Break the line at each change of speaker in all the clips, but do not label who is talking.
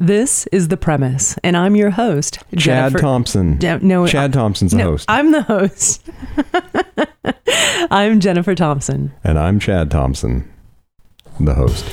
This is the premise, and I'm your host,
Chad Thompson.
Je- no, uh,
Chad Thompson's the
no,
host.
I'm the host. I'm Jennifer Thompson.
and I'm Chad Thompson, the host.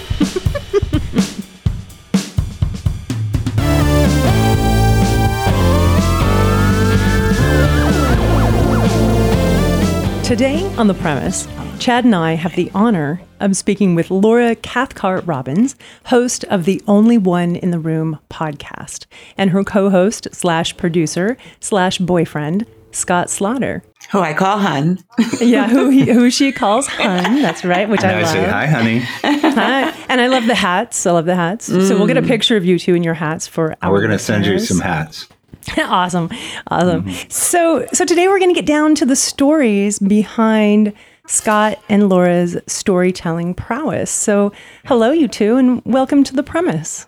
Today on the premise, Chad and I have the honor of speaking with Laura Cathcart Robbins, host of the Only One in the Room podcast, and her co-host slash producer slash boyfriend, Scott Slaughter.
who I call Hun.
Yeah, who he, who she calls Hun. That's right, which I
And I
love.
say, hi, honey.
Hi. And I love the hats. I love the hats. So we'll get a mm. picture of you two in your hats for our
We're going to send you some hats.
awesome. Awesome. Mm-hmm. So so today we're going to get down to the stories behind Scott and Laura's storytelling prowess. So hello you two and welcome to the premise.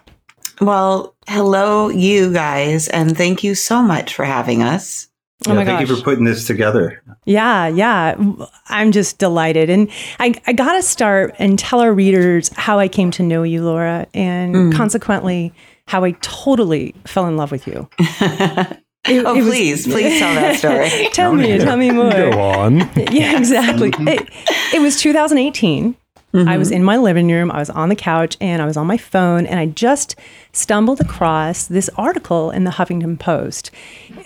Well, hello, you guys, and thank you so much for having us.
Oh my
thank you for putting this together.
Yeah, yeah. I'm just delighted. And I, I got to start and tell our readers how I came to know you, Laura, and mm. consequently, how I totally fell in love with you. It-
Oh,
it was-
please, please tell that story.
tell me, tell me more.
Go on.
yeah, exactly. It, it was 2018. I was in my living room, I was on the couch, and I was on my phone, and I just stumbled across this article in the Huffington Post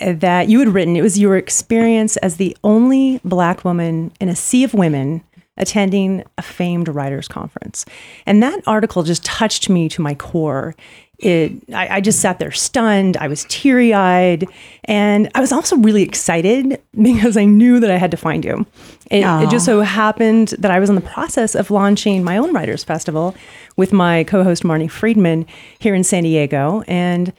uh, that you had written. It was your experience as the only Black woman in a sea of women attending a famed writers' conference. And that article just touched me to my core. It, I, I just sat there stunned. I was teary eyed. And I was also really excited because I knew that I had to find you. It, it just so happened that I was in the process of launching my own Writers Festival with my co host Marnie Friedman here in San Diego. And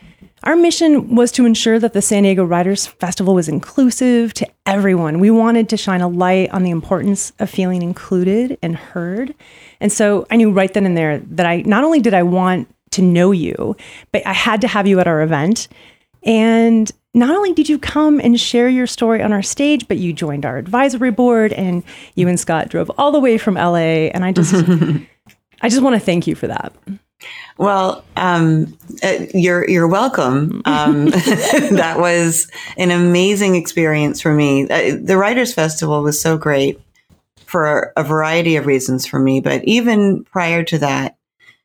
our mission was to ensure that the San Diego Writers Festival was inclusive to everyone. We wanted to shine a light on the importance of feeling included and heard. And so I knew right then and there that I not only did I want to know you, but I had to have you at our event. And not only did you come and share your story on our stage, but you joined our advisory board and you and Scott drove all the way from LA. And I just I just want to thank you for that.
Well, um, uh, you're you're welcome. Um, that was an amazing experience for me. Uh, the Writers Festival was so great for a variety of reasons for me, but even prior to that,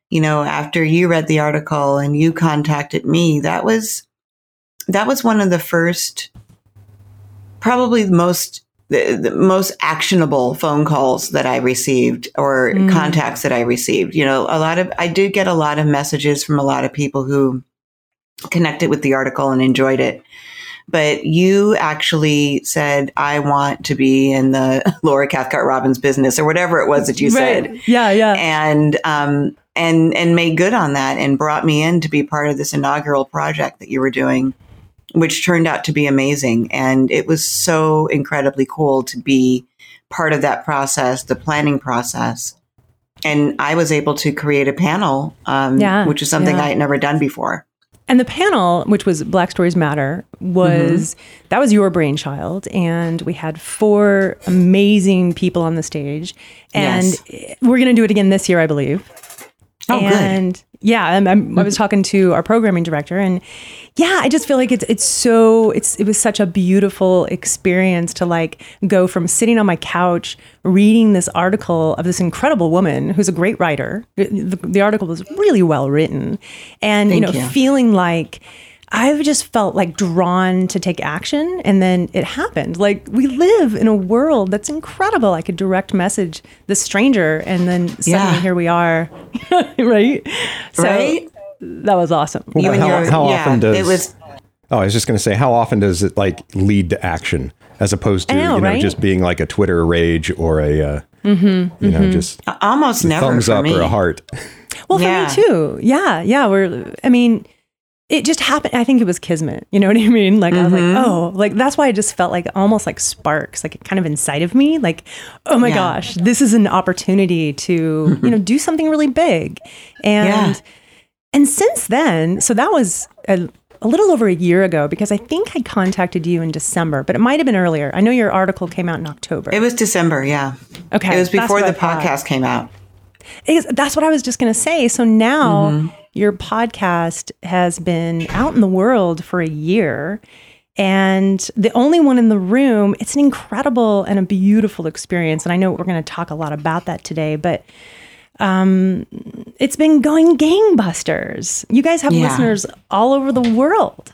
you know, after you read the article and you contacted me, that was that was one of the first, probably the most the, the most actionable phone calls that I received or contacts that I received. You know, a lot of I did get a lot of messages from a lot of people who connected with the article and enjoyed it. But you actually said, I want to be in the Laura Cathcart Robbins business or whatever it was that you said
Yeah, yeah.
and um, and and made good on that and brought me in to be part of this inaugural project that you were doing, which turned out to be amazing. And it was so incredibly cool to be part of that process, the planning process. And I was able to create a panel, um,
Yeah,
which is something
yeah.
I had never done before.
And the panel, which was Black Stories Matter, was that was your brainchild, and we had four amazing people on the stage, and
Yes.
we're going to do it again this year, I believe.
Oh, good.
and yeah, I'm, I'm, I was talking to our programming director, and yeah, I just feel like it's it's so it's it was such a beautiful experience to like go from sitting on my couch reading this article of this incredible woman who's a great writer. The, the article was really well written, and you know,
you.
feeling like. I've just felt like drawn to take action and then it happened. Like we live in a world that's incredible. I could direct message the stranger and then suddenly
Yeah.
here we are. right? So
Right?
that was awesome.
You and
how,
your-
how
yeah,
often does
it was
Oh, I was just going to say, how often does it like lead to action as opposed to
know,
you know
right?
just being like a Twitter rage or a uh,
Mm-hmm,
you know just
almost never
thumbs
for
up
me.
or a heart?
Well, for me too. Yeah, yeah. We're. I mean, it just happened. I think it was kismet. You know what I mean? Like I was
Mm-hmm.
like, oh, like that's why I just felt like almost like sparks, like kind of inside of me. Like, oh my
Yeah.
gosh, this is an opportunity to you know do something really big, and
Yeah.
and since then, so that was a, a little over a year ago because I think I contacted you in December, but it might have been earlier. I know your article came out in October.
It was December, yeah.
okay,
It was before the podcast came out.
That's what I was just going to say. So now
Mm-hmm.
Your podcast has been out in the world for a year. And the only one in the room, it's an incredible and a beautiful experience. And I know we're going to talk a lot about that today, but um, it's been going gangbusters. You guys have
Yeah.
listeners all over the world.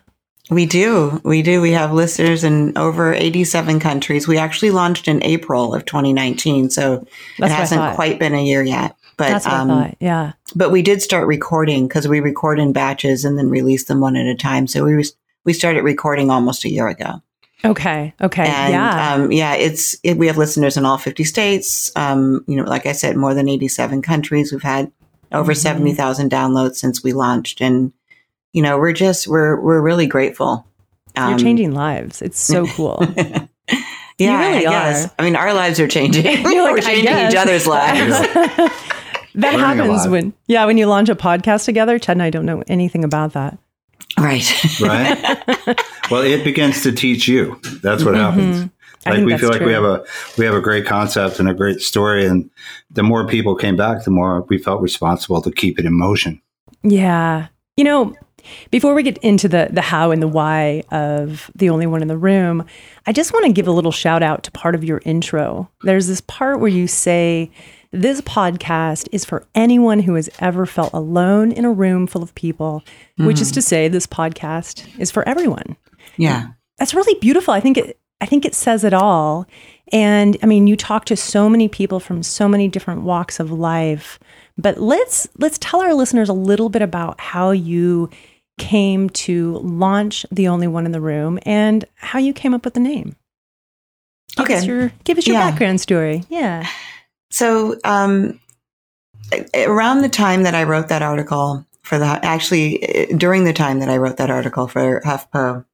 We do. We do. We have listeners in over 87 countries. We actually launched in April of 2019, so
That's
it hasn't quite been a year yet. But
That's what
um,
I thought. Yeah.
but we did start recording because we record in batches and then release them one at a time. So we was, we started recording almost a year ago.
Okay. Okay.
And
yeah.
um, yeah, it's it, we have listeners in all 50 states. Um, you know, like I said, more than 87 countries. We've had over
Mhm.
70,000 downloads since we launched, and you know, we're just we're we're really grateful.
You're
Um,
changing lives. It's so cool.
Yeah,
really
I guess.
are.
I mean, our lives are changing.
You're like,
we're changing each other's lives.
that happens when, yeah, when you launch a podcast together. Ted and I don't know anything about that.
right.
right? well, it begins to teach you. That's what happens.
Mm-hmm. I
Like we feel like we have a we have a great concept and a great story, and the more people came back, the more we felt responsible to keep it in motion.
Yeah. You know, before we get into the the how and the why of the only one in the room, I just want to give a little shout out to part of your intro. There's this part where you say this podcast is for anyone who has ever felt alone in a room full of people, which is hmm. to say this podcast is for everyone.
Yeah.
That's really beautiful. I think it I think it says it all. And I mean, you talk to so many people from so many different walks of life. But let's let's tell our listeners a little bit about how you came to launch the only one in the room and how you came up with the name. Give us
Okay.
your give us your
Yeah.
background story. Yeah.
So, um, around the time that I wrote that article for the, actually uh, during the time that I wrote that article for HuffPo,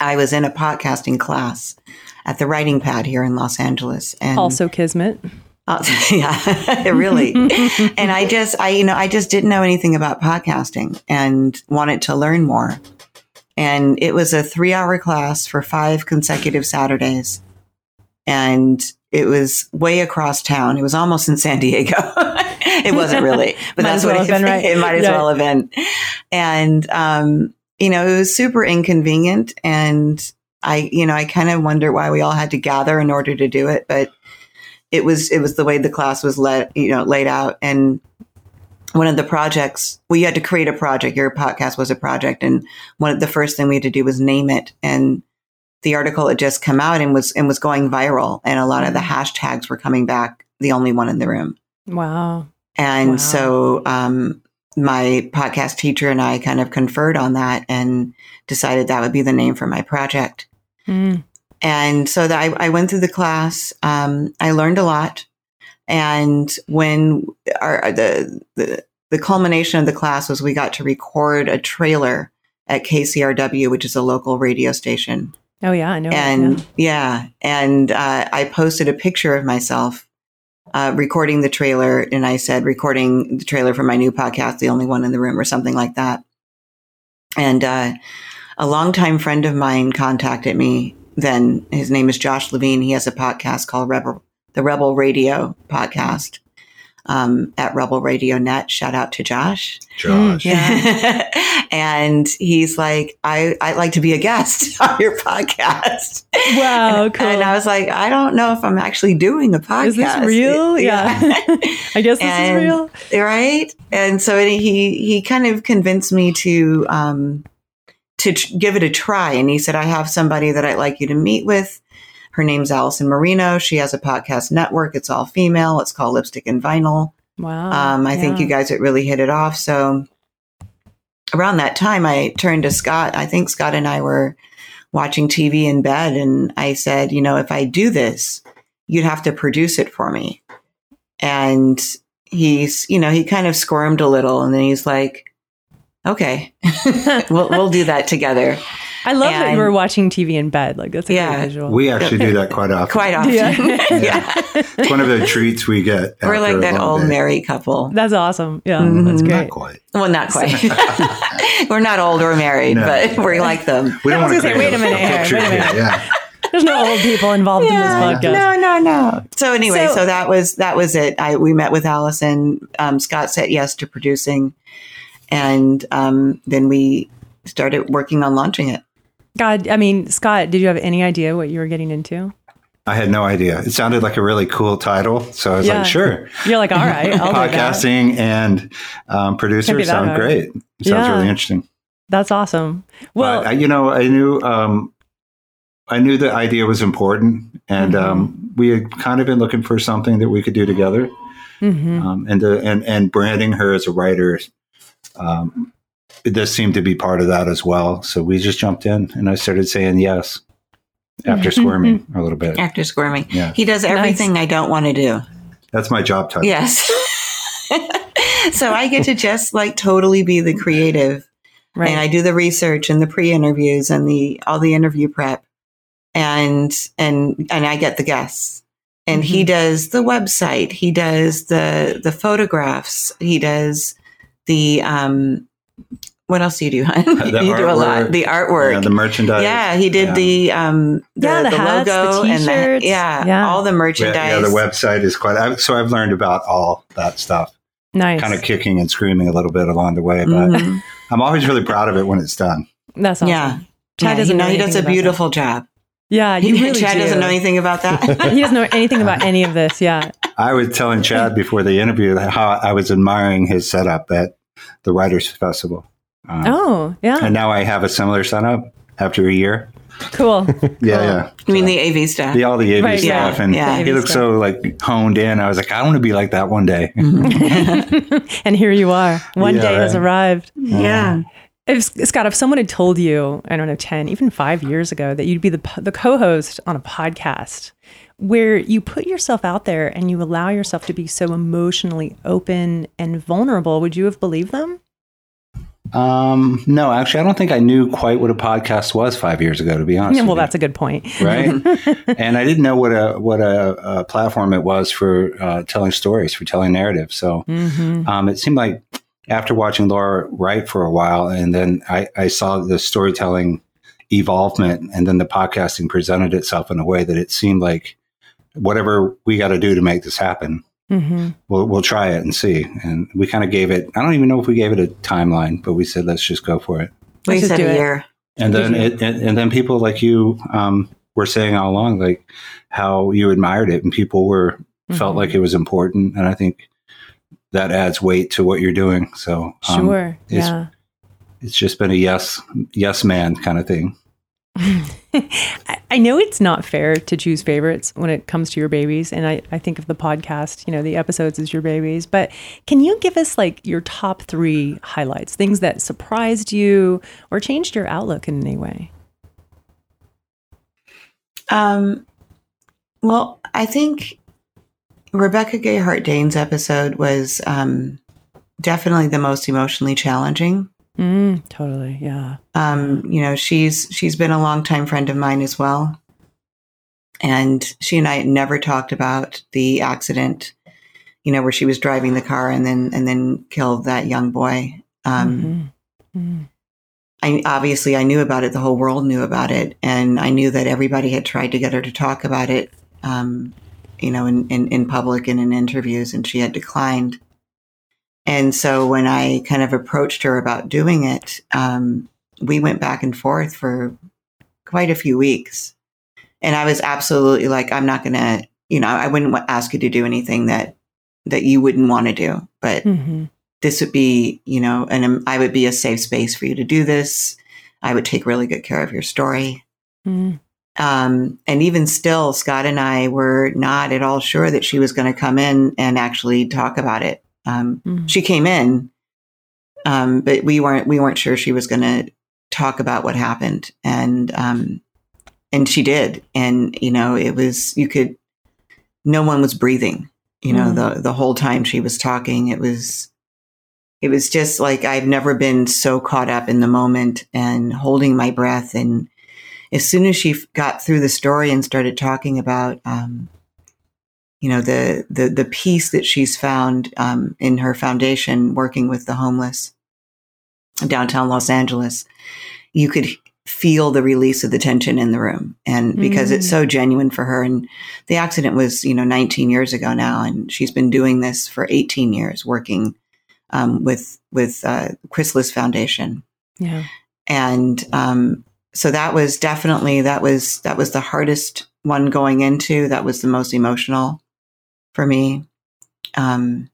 I was in a podcasting class at the writing pad here in Los Angeles. And
Also Kismet.
Uh, yeah, really. and I just, I, you know, I just didn't know anything about podcasting and wanted to learn more. And it was a three hour class for five consecutive Saturdays. And it was way across town. It was almost in San Diego. it wasn't really, but that's
well
what it,
been, right?
it might as
Yeah.
well have been. And, um, you know, it was super inconvenient. And I, you know, I kind of wonder why we all had to gather in order to do it. But it was it was the way the class was let you know laid out. And one of the projects we had to create a project. Your podcast was a project. And one of the first thing we had to do was name it. And the article had just come out and was and was going viral. And a lot of the hashtags were coming back the only one in the room.
Wow.
and
Wow.
so um, my podcast teacher and i kind of conferred on that and decided that would be the name for my project.
Mm.
And so that I, I went through the class. Um, I learned a lot. And when our, the, the, the culmination of the class was we got to record a trailer at KCRW, which is a local radio station.
Oh yeah, I know. it,
And
yeah.
yeah, and uh, I posted a picture of myself uh, recording the trailer. And I said, recording the trailer for my new podcast, The Only One in the Room, or something like that. And uh, a longtime friend of mine contacted me then. His name is Josh Levine. He has a podcast called Rebel, the Rebel Radio podcast um, at Rebel Radio Net. Shout out to Josh.
Josh.
Yeah.
and he's like, I, I'd like to be a guest on your podcast.
Wow, cool.
And I was like, I don't know if I'm actually doing a podcast.
is this real? Yeah. I guess this
And-
is real.
right and so he he kind of convinced me to um to tr- give it a try. And he said i have somebody that i'd like you to meet with. Her name's allison marino. She has a podcast network. It's all female. It's called lipstick and vinyl.
Wow.
um i think
Oh,
you guys would really hit it off. So around that time i turned to scott. I think scott and i were watching tv in bed and i said you know if i do this you'd have to produce it for me. And he's you know he kind of squirmed a little and then he's like okay we'll, we'll do that together
I love that you
and-
were watching TV in bed. Like that's a
Yeah.
great visual.
We actually do that quite often.
quite often
Yeah.
yeah,
It's one of the treats we get.
we're like that old
day.
married couple
that's awesome. Yeah,
Mhm.
that's
Not
great.
quite.
well not quite we're not old or married
No.
but we're like them
We don't
I
want to
say, wait a minute here, wait a minute.
Yeah.
There's no old people involved in this podcast.
No, no, no. So anyway,
So-
so, that was that was it. I we met with Allison. Um, Scott said yes to producing, and um, then we started working on launching it.
God, I mean, Scott, did you have any idea what you were getting into?
I had no idea. It sounded like a really cool title, so I was
Yeah.
like, "Sure."
You're like, all right, I'll do that.
Podcasting and um,
Can't
producer
be
sound
hard.
great. Sounds
Yeah.
really interesting.
That's awesome. Well,
but, I- you know, I knew um, I knew the idea was important, and
Mm-hmm.
um, we had kind of been looking for something that we could do together.
mhm.
Um, and the, and and branding her as a writer, um, it does seem to be part of that as well. So we just jumped in, and I started saying yes after squirming a little bit.
After squirming,
Yeah.
he does everything I don't want to do.
That's my job title.
Yes. so I get to just like totally be the creative
right.
and I do the research and the pre-interviews and the all the interview prep and and and I get the guests. And he does the website, he does the the photographs, he does the um what else do you do? hon?
The
you do a lot. The artwork.
Yeah, the merchandise.
Yeah, he did
Yeah.
the um the,
Yeah, the
the
hats, the
logo and the
t-shirts.
yeah,
Yeah.
all the merchandise.
yeah, the website is quite. I, so I've learned about all that stuff,
nice.
kind of kicking and screaming a little bit along the way, but
Mhm.
I'm always really proud of it when it's done.
That's awesome.
Yeah.
Chad
Yeah,
doesn't know
know he does a
about that.
beautiful job.
Yeah, you really
Chad
do.
doesn't know anything about that.
he doesn't know anything about any of this. Yeah.
I was telling Chad before the interview how I was admiring his setup at the Writers Festival. Um,
Oh, yeah.
And now I have a similar setup after a year.
Cool.
Yeah, yeah.
you mean the AV stuff?
The, all the AV
Right,
stuff.
yeah,
and
yeah.
he
AV
looked
stuff.
so like honed in. I was like, I want to be like that one day.
and here you are. One
Yeah,
day has arrived.
yeah.
If Scott, if someone had told you, I don't know, 10, even five years ago, that you'd be the, the co host on a podcast where you put yourself out there and you allow yourself to be so emotionally open and vulnerable, would you have believed them?
Um, no, actually, I don't think I knew quite what a podcast was five years ago, to be honest.
Yeah, well,
you.
that's a good point.
right? and I didn't know what a what a, a platform it was for uh, telling stories, for telling narrative. So
Mhm.
um, it seemed like after watching Laura write for a while, and then I, I saw the storytelling evolvement, and then the podcasting presented itself in a way that it seemed like whatever we got to do to make this happen,
Mhm.
we'll we'll try it and see. And we kind of gave it. I don't even know if we gave it a timeline, but we said let's just go for it.
We said a year.
And then it, and, and then people like you um, were saying all along, like how you admired it, and people were felt
Mhm.
like it was important, and I think that adds weight to what you're doing. So um,
Sure.
it's-
yeah.
it's just been a yes yes man kind of thing.
I- know it's not fair to choose favorites when it comes to your babies. And I, I think of the podcast, you know, the episodes as your babies. But can you give us like your top three highlights, things that surprised you or changed your outlook in any way?
Um, well, I think Rebecca Gayheart Dane's episode was um, definitely the most emotionally challenging.
Mm, totally. Yeah.
Um, you know, she's she's been a longtime friend of mine as well, and she and I never talked about the accident. You know, where she was driving the car and then and then killed that young boy. Um,
Mhm. Mm.
I obviously I knew about it. The whole world knew about it, and I knew that everybody had tried to get her to talk about it. Um, you know, in, in in public and in interviews, and she had declined. And so when I kind of approached her about doing it, um, we went back and forth for quite a few weeks. And I was absolutely like, I'm not going to, you know, I wouldn't ask you to do anything that that you wouldn't want to do, but
Mhm.
this would be, you know, and I would be a safe space for you to do this. I would take really good care of your story.
Mm.
Um, and even still, Scott and I were not at all sure that she was going to come in and actually talk about it. Um,
Mhm.
she came in, um, but we weren't we weren't sure she was going to talk about what happened, and um, and she did, and you know it was you could no one was breathing, you know the the whole time she was talking. It was it was just like I've never been so caught up in the moment and holding my breath. And as soon as she got through the story and started talking about, um, you know, the, the, the peace that she's found, um, in her foundation working with the homeless downtown Los Angeles, you could feel the release of the tension in the room. And because it's
Mm.
so genuine for her. And the accident was, you know, 19 years ago now. And she's been doing this for 18 years, working um, with with uh, Chrysalis Foundation,
Yeah.
and um, so that was definitely that was that was the hardest one going into. That was the most emotional for me. Um,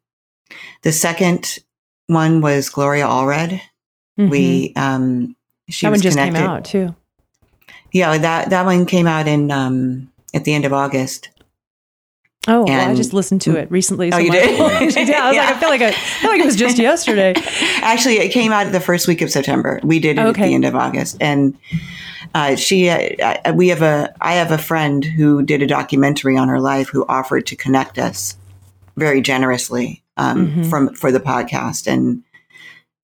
the second one was Gloria Allred.
Mhm.
We um, she
that
was
one just
connected.
came out too.
Yeah, that that one came out in um, at the end of August.
Oh, well, I just listened to it recently.
Oh, you
my-
did?
yeah, I was like, I feel like I, I feel like it was just yesterday.
Actually, it came out the first week of September. We did it at the end of August, and uh, she, uh, uh, we have a, I have a friend who did a documentary on her life who offered to connect us very generously um,
Mhm.
from for the podcast, and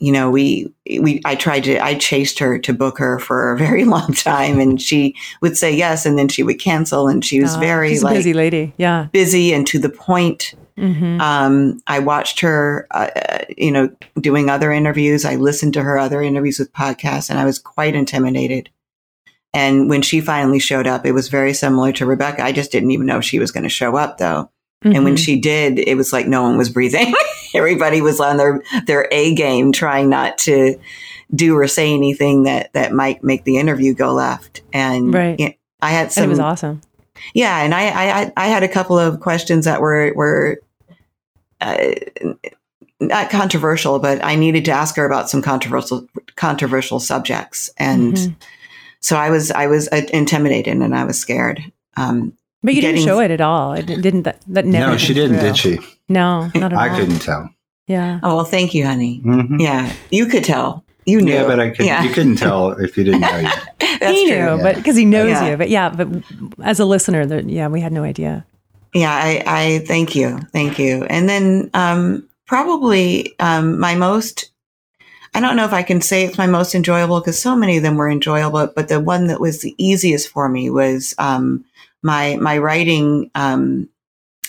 you know, we we I tried to, I chased her to book her for a very long time, and she would say yes, and then she would cancel, and she was
Uh,
very like
busy lady. Yeah.
busy and to the point.
hmm
Um, I watched her, uh, uh, you know, doing other interviews. I listened to her other interviews with podcasts, and I was quite intimidated. And when she finally showed up, it was very similar to Rebecca. I just didn't even know she was going to show up, though. And when
Mm-hmm.
she did, it was like no one was breathing. Everybody was on their their A game, trying not to do or say anything that that might make the interview go left. And
Right.
you know, I had
and
some
it was awesome.
yeah, and I, I I had a couple of questions that were were uh, not controversial, but I needed to ask her about some controversial controversial subjects, and
Mhm.
So I was I was uh, intimidated and I was scared. Um,
But you
getting-
didn't show it at all. It didn't. That, that never.
no, she didn't,
through.
did she?
No, not at all.
I couldn't tell.
Yeah.
oh well, thank you, honey.
Mhm.
Yeah, you could tell. You knew.
Yeah, but I could,
Yeah.
you couldn't tell if you didn't know you.
That's
he
true.
knew,
Yeah.
but because he knows
Yeah.
you. But yeah, but as a listener, that yeah, we had no idea.
Yeah, I, I thank you, thank you. And then um, probably um, my most, I don't know if I can say it's my most enjoyable because so many of them were enjoyable, but the one that was the easiest for me was um, my my writing um,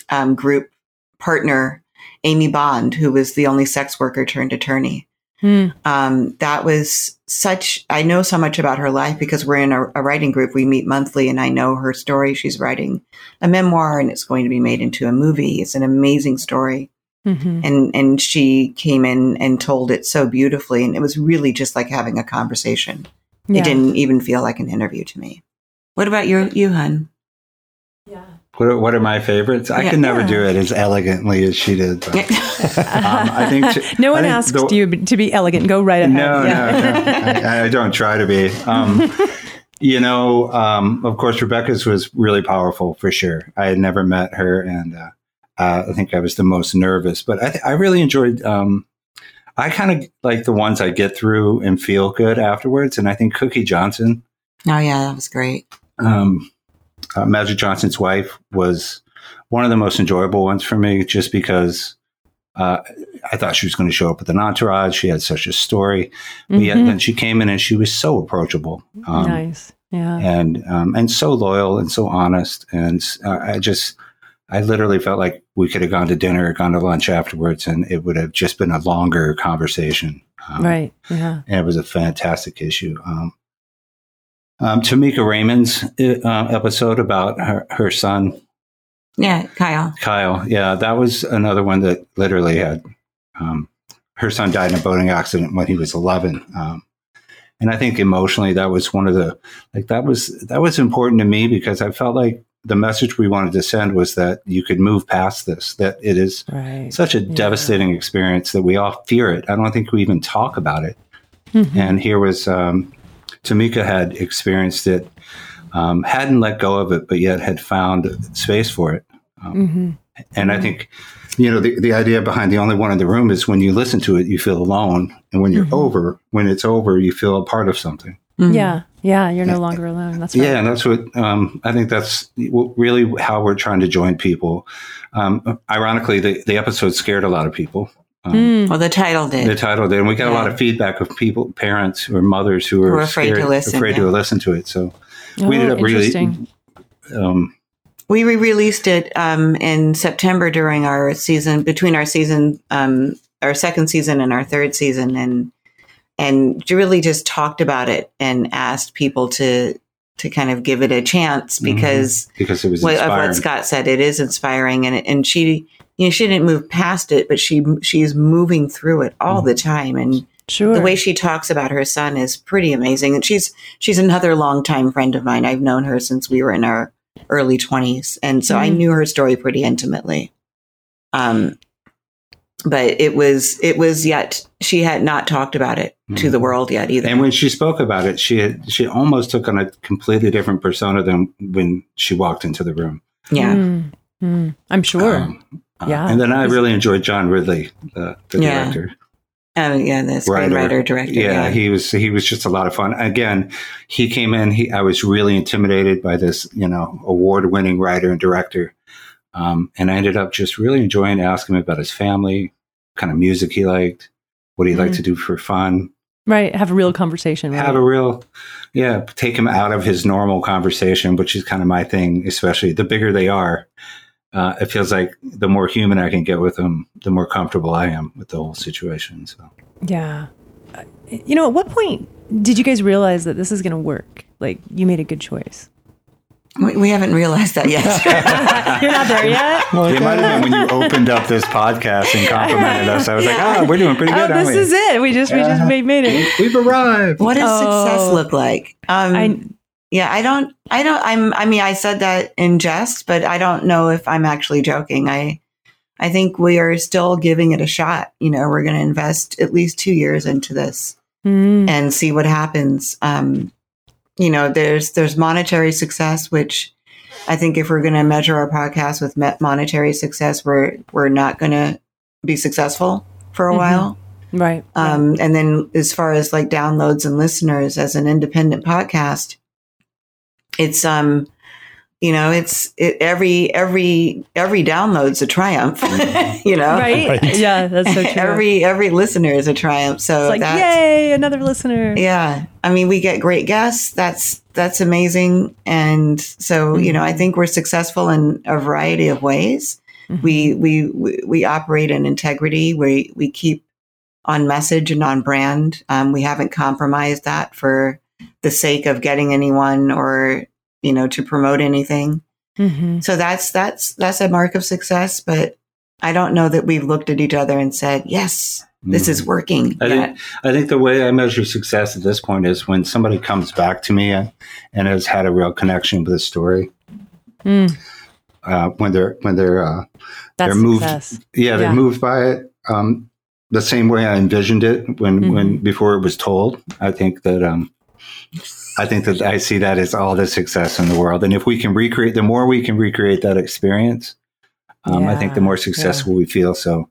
um, group partner, Amy Bond, who was the only sex worker turned attorney.
Hmm.
Um, that was such, I know so much about her life because we're in a, a writing group. We meet monthly and I know her story. She's writing a memoir and it's going to be made into a movie. It's an amazing story.
Mhm.
And, and she came in and told it so beautifully. And it was really just like having a conversation.
Yeah.
It didn't even feel like an interview to me. What about your, you, hun?
Yeah.
What are, what are my favorites? I
Yeah.
can never
Yeah.
do it as elegantly as she did. but- Um, I think to-
no one
I think
asked
the-
you to be elegant. Go right ahead.
No,
Yeah.
no, no. I, I don't try to be. Um, you know, um, of course, Rebecca's was really powerful for sure. I had never met her, and uh, uh, I think I was the most nervous. But I, th- I really enjoyed. Um, I kind of like the ones I get through and feel good afterwards. And I think Cookie Johnson,
Oh, yeah, that was great.
um, uh, Magic Johnson's wife, was one of the most enjoyable ones for me, just because. Uh, I thought she was going to show up with an entourage. She had such a story. But yet
Mhm.
then she came in and she was so approachable. Um,
nice. Yeah.
and um, and so loyal and so honest. And uh, I just, I literally felt like we could have gone to dinner or gone to lunch afterwards, and it would have just been a longer conversation. Um,
Right. Yeah.
And it was a fantastic issue. Um, um, Tamika Raymond's uh, episode about her, her son
Yeah, Kyle.
Kyle. Yeah, that was another one that literally had um, her son died in a boating accident when he was 11. Um, and I think emotionally that was one of the like that was that was important to me because I felt like the message we wanted to send was that you could move past this. That it is
Right.
such a
Yeah.
devastating experience that we all fear it. I don't think we even talk about it.
Mhm.
And here was um, Tamika had experienced it, um, hadn't let go of it, but yet had found space for it. Um,
Mhm.
and I think, you know, the, the idea behind the only one in the room is when you listen to it, you feel alone. And when you're
Mhm.
over, when it's over, you feel a part of something.
Mhm.
Yeah. Yeah. You're no longer alone. That's right.
Yeah. And that's what um, I think that's really how we're trying to join people. Um, ironically, the, the episode scared a lot of people. Um,
Mm.
Well, the title did.
The title did. And we got a lot of feedback of people, parents or mothers who were,
were afraid to listen,
afraid
yeah.
to listen to it. So
Oh,
we ended up really, um,
We re-released it um, in September during our season, between our season, um, our second season and our third season, and and really just talked about it and asked people to to kind of give it a chance
Mhm.
because
because it was
what, of what Scott said, it is inspiring, and and she, you know, she didn't move past it, but she she's moving through it all the time, and
Sure.
the way she talks about her son is pretty amazing. And she's she's another longtime friend of mine. I've known her since we were in our early twenties, and so I
Mhm.
knew her story pretty intimately. Um, but it was it was yet she had not talked about it to
Mhm.
the world yet either.
And when she spoke about it, she had, she almost took on a completely different persona than when she walked into the room.
yeah,
Mm, mm. I'm sure.
Um, uh,
Yeah.
And then I really enjoyed John Ridley, the, the
Yeah.
director.
oh yeah, the
Writer.
screenwriter director.
Yeah,
Yeah,
he was he was just a lot of fun. Again, he came in. He I was really intimidated by this, you know, award winning writer and director, um, and I ended up just really enjoying asking him about his family, kind of music he liked, what he liked
Mhm.
to do for fun,
right. Have a real conversation. Right?
have a real, yeah, take him out of his normal conversation, which is kind of my thing. Especially the bigger they are, uh, it feels like the more human I can get with them, the more comfortable I am with the whole situation. So.
yeah. Uh, You know, at what point did you guys realize that this is going to work? Like, you made a good choice.
We, we haven't realized that yet.
You're not there yet.
It might have been when you opened up this podcast and complimented us. I was like, oh, we're doing pretty
Oh,
good, aren't
this
we?
is it. We just we just made, made it.
We've arrived.
what does success
Oh.
look like? Um,
I
Yeah, I don't, I don't, I'm, I mean, I said that in jest, but I don't know if I'm actually joking. I, I think we are still giving it a shot. You know, we're going to invest at least two years into this
Mm,
and see what happens. Um, you know, there's, there's monetary success, which I think if we're going to measure our podcast with monetary success, we're, we're not going to be successful for a
Mhm.
while.
right. right.
Um, and then as far as like downloads and listeners as an independent podcast, it's, um, you know, it's it, every, every, every download's a triumph, you know,
right.
Right.
Yeah, that's so true.
every, every listener is a triumph. So
it's like,
that's,
yay, another listener.
yeah. I mean, we get great guests. That's, that's amazing. And so, you know, I think we're successful in a variety of ways.
Mhm.
We, we, we, we operate in integrity. We, we keep on message and on brand. Um, we haven't compromised that for the sake of getting anyone or, you know, to promote anything.
Mhm.
So that's, that's, that's a mark of success, but I don't know that we've looked at each other and said, yes, this is working.
Mm-hmm. I think I think the way I measure success at this point is when somebody comes back to me and, and has had a real connection with a story.
Mm,
Uh, when they're when they're uh,
that's
They're moved.
success.
yeah they're
Yeah.
moved by it um, the same way I envisioned it when when before it was told. I think that um, I think that I see that as all the success in the world, and if we can recreate, the more we can recreate that experience, um, I think the more successful we feel. So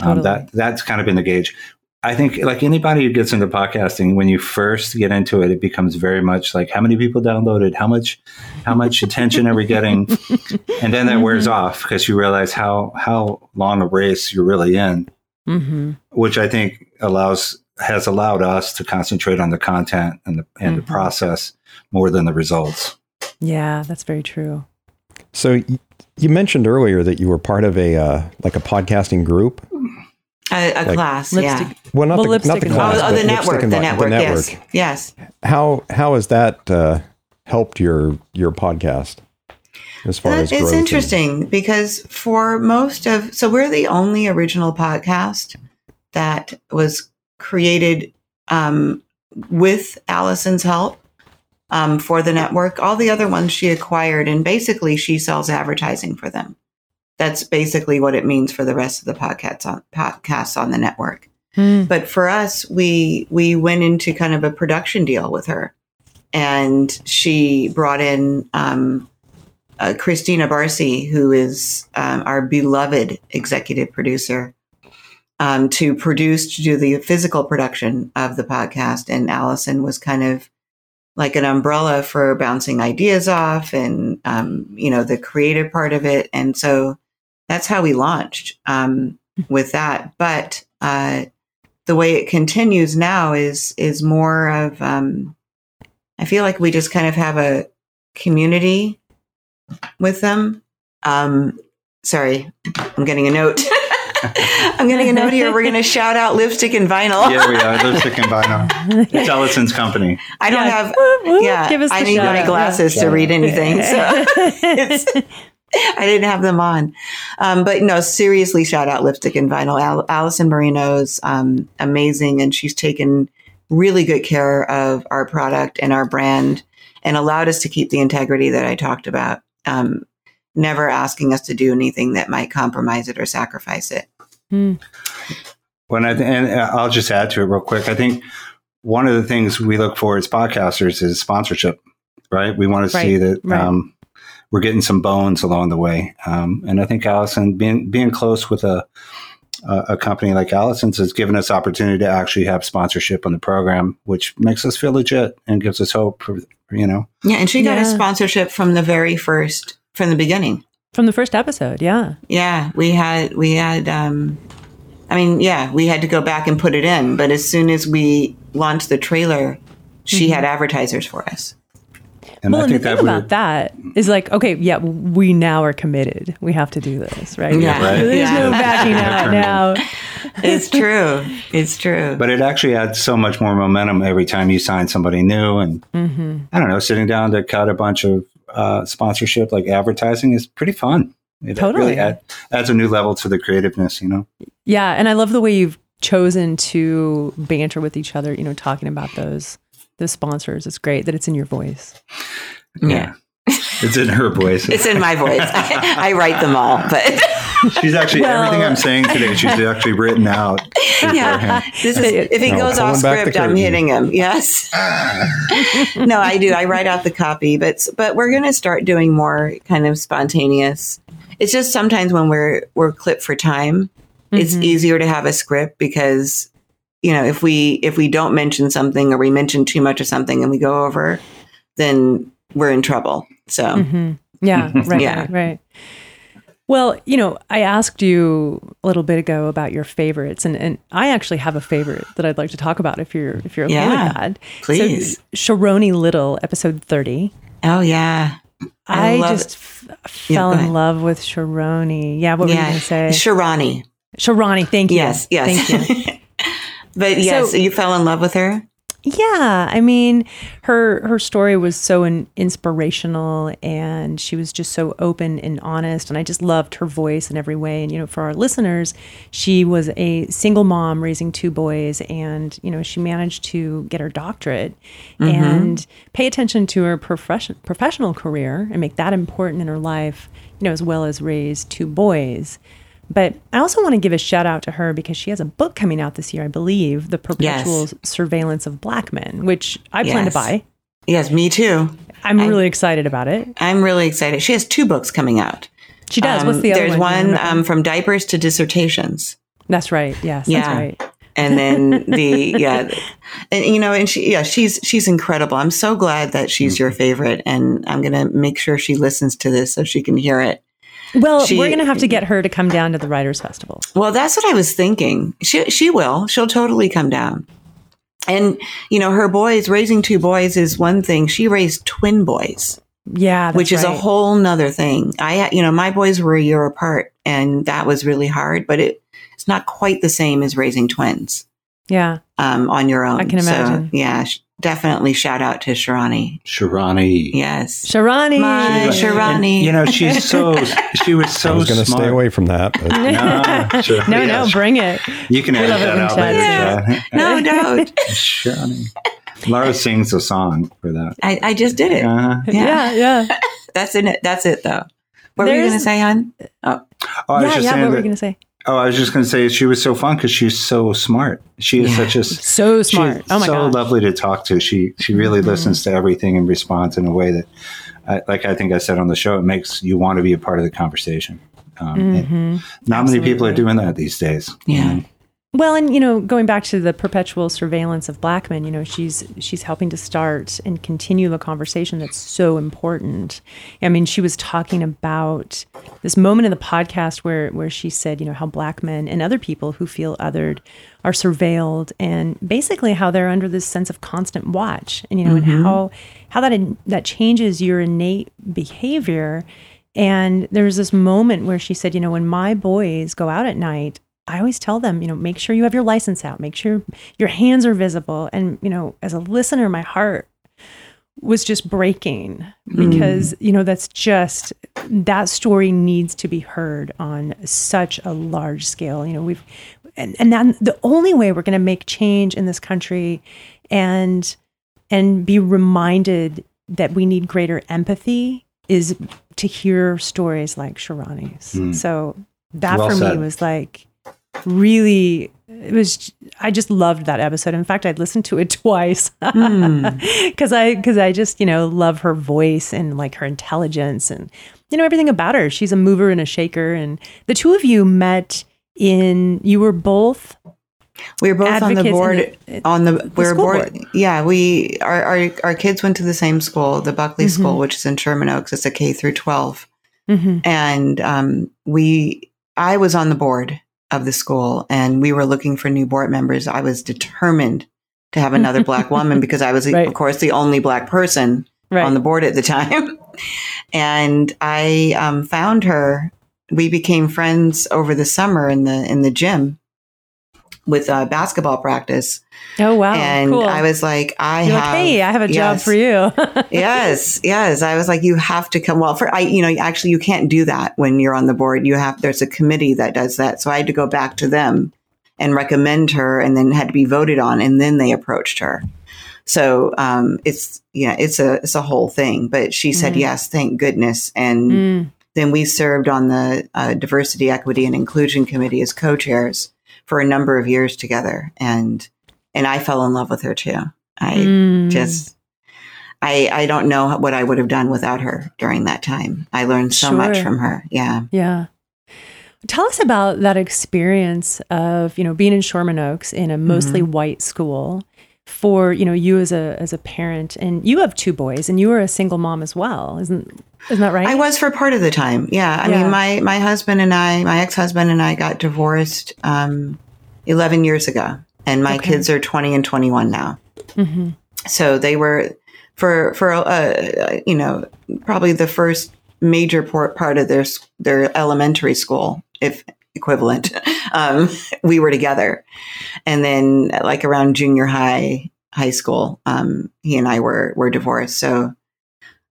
um,
Totally.
that that's kind of been the gauge. I think like anybody who gets into podcasting, when you first get into it, it becomes very much like how many people downloaded, how much, how much attention are we getting, and then that wears off because you realize how how long a race you're really in,
hmm
which I think allows has allowed us to concentrate on the content and the and
Mhm.
the process more than the results.
Yeah, that's very true.
So y- you mentioned earlier that you were part of a uh, like a podcasting group.
a, a
Like
class.
Lipstick.
Yeah.
Well, not
Well,
the not the
and
class,
oh, oh,
but
the network,
and
the network,
the
yes,
network.
yes.
How how has that uh, helped your your podcast as far
That-
as
it's
growth and-
interesting because for most of, so we're the only original podcast that was created um, with Allison's help um, for the network. All the other ones she acquired, and basically she sells advertising for them. That's basically what it means for the rest of the podcasts on podcasts on the network.
Mm,
But for us, we we went into kind of a production deal with her, and she brought in um, uh, Christina Barcy, who is um, our beloved executive producer, um, to produce to do the physical production of the podcast. And Allison was kind of like an umbrella for bouncing ideas off, and um, you know the creative part of it. And so that's how we launched um, with that. But uh, the way it continues now is is more of um, I feel like we just kind of have a community with them. Um, sorry, I'm getting a note. I'm going getting a note here. We're going to shout out lipstick and vinyl.
Yeah, we are. Lipstick and vinyl. It's Allison's company.
I don't
Yeah.
have.
Woo, woo.
Yeah,
Give us
I
the
need
shout
my
out.
glasses to read anything. So I didn't have them on. Um, but no, seriously, shout out lipstick and vinyl. Al- Allison Marino's um, amazing, and she's taken really good care of our product and our brand, and allowed us to keep the integrity that I talked about. Um, never asking us to do anything that might compromise it or sacrifice it.
When I and I'll just add to it real quick. I think one of the things we look for as podcasters is sponsorship, right? We want to see that
right.
um, we're getting some bones along the way, um, and I think Allison being being close with a a a company like Allison's has given us opportunity to actually have sponsorship on the program, which makes us feel legit and gives us hope. For, you know,
Yeah, and she got a sponsorship from the very first, from the beginning.
From the first episode, yeah.
Yeah, we had we had um I mean, yeah, we had to go back and put it in, but as soon as we launched the trailer, she had advertisers for us.
and
well,
I
and the
think
thing about that is like, okay, yeah, we now are committed. We have to do this, right?
Yeah,
right.
There's
Yeah.
no backing out now.
It's true. It's true.
But it actually adds so much more momentum every time you sign somebody new. And I don't know, sitting down to cut a bunch of uh, sponsorship like advertising is pretty fun. It
Totally.
really add, adds a new level to the creativeness, you know?
Yeah, and I love the way you've chosen to banter with each other. You know, talking about those those sponsors. It's great that it's in your voice.
yeah.
It's in her voice.
It's in my voice. I, I write them all, but
she's actually,
Well-
everything I'm saying today, she's actually written out.
yeah, this is if he
No,
goes off script, I'm hitting him. Yes. no, I do. I write out the copy, but but we're going to start doing more kind of spontaneous. It's just sometimes when we're we're clipped for time, it's easier to have a script because you know if we if we don't mention something or we mention too much of something and we go over, then we're in trouble. So
hmm Yeah, right,
Yeah.
right, right. Well, you know, I asked you a little bit ago about your favorites, and, and I actually have a favorite that I'd like to talk about if you're if you're okay
Yeah,
with that.
please.
So, Sharoni Little, episode thirty.
oh yeah,
I,
love
just f- fell in love with Sharoni. Yeah, what were you
yeah,
going to say?
Sharani.
Sharoni, thank you.
Yes, yes.
Thank you.
but yes,
So-
you fell in love with her.
Yeah, I mean, her her story was so in, inspirational, and she was just so open and honest, and I just loved her voice in every way. And you know, for our listeners, she was a single mom raising two boys, and you know, she managed to get her doctorate mm-hmm. and pay attention to her profession, professional career and make that important in her life, you know, as well as raise two boys. But I also want to give a shout out to her because she has a book coming out this year, I believe, The Perpetual Surveillance of Black Men, which I plan to buy.
Yes, me too.
I'm really excited about it.
I'm really excited. She has two books coming out.
She does.
Um,
What's the other
There's
one? Do you
one um, from diapers to dissertations,
that's right. Yes,
Yeah.
that's right.
and then the yeah, and you know, and she yeah, she's she's incredible. I'm so glad that she's your favorite, and I'm gonna make sure she listens to this so she can hear it.
Well,
She-
we're going to have to get her to come down to the Writers Festival.
Well, that's what I was thinking. She she will. She'll totally come down. And you know, her boys raising two boys is one thing. She raised twin boys.
Yeah, that's
which is a whole nother thing. I, you know, my boys were a year apart and that was really hard, but it, it's not quite the same as raising twins,
Yeah,
um, on your own.
I can imagine.
So, yeah, definitely shout out to Sharani.
Sharani.
Yes.
Sharani.
My Sharani.
You know, she's so, she was so
I was going to stay away from that. But
No, sure.
no,
Yeah,
no, bring it.
You can edit
love
that out
Chad
later.
says no, don't.
Shani. Laura sings a song for that.
I, I just did it.
Uh,
Yeah,
Yeah.
yeah.
That's it. That's it though. What were you going to say, hon?
oh, I was
yeah,
just
yeah.
saying
What were you going to say?
Oh, I was just going to say she was so fun because she's so smart. She is
Yeah.
such a
So smart. Oh my
so
god.
lovely to talk to. She she really listens to everything and responds in a way that, I, like I think I said on the show, it makes you want to be a part of the conversation. Um, and Not many people are doing that these days.
Yeah.
Well, and you know, going back to the perpetual surveillance of black men, you know, she's she's helping to start and continue the conversation that's so important. I mean, she was talking about this moment in the podcast where where she said, you know, how black men and other people who feel othered are surveilled and basically how they're under this sense of constant watch. And you know, and mm-hmm. how how that in, that changes your innate behavior. And there was this moment where she said, you know, when my boys go out at night, I always tell them, you know, make sure you have your license out, make sure your hands are visible. And, you know, as a listener, my heart was just breaking because, mm. you know, that's just that story needs to be heard on such a large scale. You know, we've, and, and that, the only way we're going to make change in this country and, and be reminded that we need greater empathy is to hear stories like Shirani's. Mm. So that well for said. me was like really it was i just loved that episode. In fact i'd listened to it twice. Because mm. i because i just you know love her voice and like her intelligence and you know everything about her. She's a mover and a shaker. And the two of you met in you were both
we were both on the board the, on the, the we were board, board, yeah we our, our our kids went to the same school the buckley mm-hmm. school which is in sherman oaks. It's a k through 12 mm-hmm. and um, we i was on the board of the school and we were looking for new board members, I was determined to have another black woman because I was, right. of course, the only black person right. on the board at the time. and I um, found her. We became friends over the summer in the in the gym with uh, basketball practice.
Oh wow!
And cool. I was like, I
You're
have.
Like, hey, I have a yes, job for you.
yes, yes. I was like, you have to come. Well, for I, you know, actually, you can't do that when you're on the board. You have there's a committee that does that. So I had to go back to them and recommend her, and then had to be voted on, and then they approached her. So um, it's yeah, it's a it's a whole thing. But she said mm. yes, thank goodness, and. Mm. Then we served on the uh, diversity, equity, and inclusion committee as co-chairs for a number of years together. And, and I fell in love with her too. I mm. just, I, I don't know what I would have done without her during that time. I learned so sure. much from her. Yeah.
Yeah. Tell us about that experience of, you know, being in Sherman Oaks in a mostly mm-hmm. white school for, you know, you as a as a parent and you have two boys and you were a single mom as well. Isn't isn't that right?
I was for part of the time. Yeah. I yeah. mean, my, my husband and I, my ex husband and I got divorced um, 11 years ago, and my okay. kids are 20 and 21 now. Mm-hmm. So they were, for, for uh, you know, probably the first major part of their, their elementary school, if equivalent, um, we were together. And then, like around junior high, high school, um, he and I were, were divorced. So,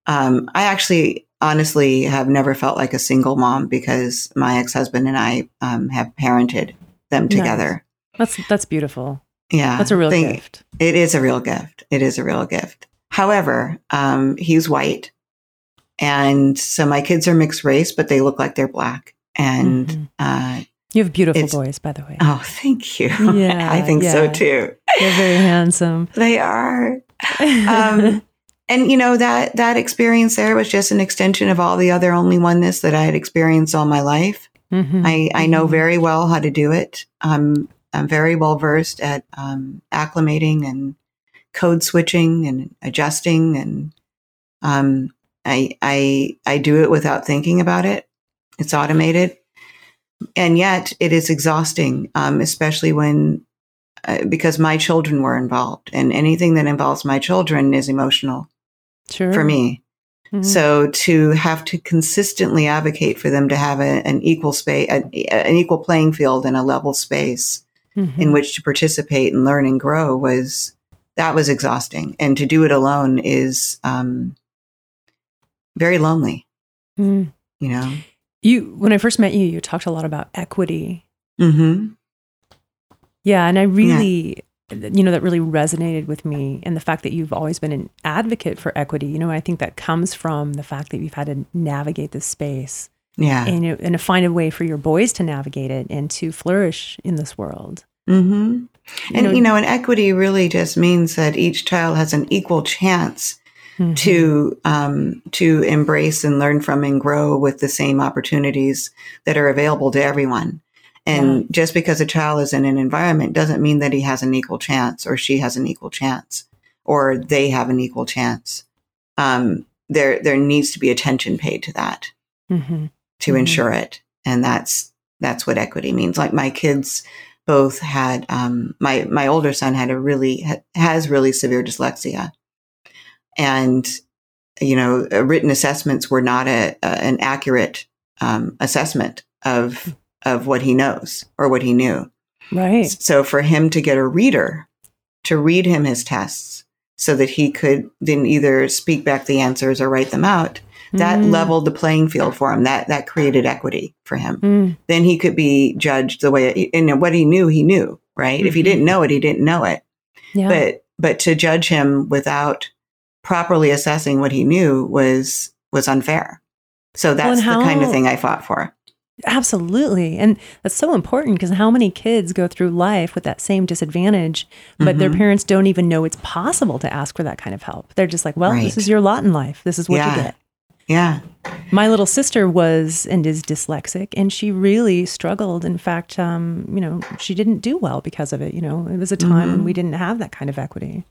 um, I actually honestly have never felt like a single mom because my ex husband and I um, have parented them together.
Nice. That's that's beautiful.
Yeah,
that's a real gift.
It is a real gift. It is a real gift. However, um, he's white, and so my kids are mixed race, but they look like they're black. And mm-hmm. uh,
you have beautiful boys, by the way.
Oh, thank you. Yeah, I think yeah. so too.
They're very handsome.
They are. Um, and you know that that experience there was just an extension of all the other only oneness that I had experienced all my life. Mm-hmm. I, I know very well how to do it. I'm I'm very well versed at um, acclimating and code switching and adjusting, and um, I I I do it without thinking about it. It's automated, and yet it is exhausting, um, especially when uh, because my children were involved, and anything that involves my children is emotional sure. for me. Mm-hmm. So to have to consistently advocate for them to have a, an equal space, an equal playing field and a level space mm-hmm. in which to participate and learn and grow was that was exhausting. And to do it alone is um, very lonely. Mm. You know,
you when I first met you, you talked a lot about equity. Mm-hmm. Yeah, and I really. Yeah you know that really resonated with me and the fact that you've always been an advocate for equity you know i think that comes from the fact that you've had to navigate this space
yeah
and, and to find a way for your boys to navigate it and to flourish in this world
mm-hmm. and you know, you know and equity really just means that each child has an equal chance mm-hmm. to um, to embrace and learn from and grow with the same opportunities that are available to everyone and yeah. just because a child is in an environment doesn't mean that he has an equal chance or she has an equal chance or they have an equal chance. Um, there, there needs to be attention paid to that mm-hmm. to mm-hmm. ensure it. And that's, that's what equity means. Like my kids both had, um, my, my older son had a really, has really severe dyslexia. And, you know, written assessments were not a, a an accurate um, assessment of of what he knows or what he knew.
Right.
So for him to get a reader to read him his tests so that he could then either speak back the answers or write them out, that
Mm.
leveled the playing field for him. That that created equity for him.
Mm.
Then he could be judged the way and what he knew, he knew, right? If he
Mhm.
didn't know it, he didn't know it.
Yeah.
But but to judge him without properly assessing what he knew was was unfair. So that's
and
the kind of thing I fought for.
Absolutely. And that's so important because how many kids go through life with that same disadvantage, but their
Mhm.
parents don't even know it's possible to ask for that kind of help. They're just like, well,
Right.
this is your lot in life. This is what
Yeah.
you get.
Yeah.
My little sister was and is dyslexic, and she really struggled. In fact, um, you know, she didn't do well because of it. You know, it was a time when
Mhm.
we didn't have that kind of equity.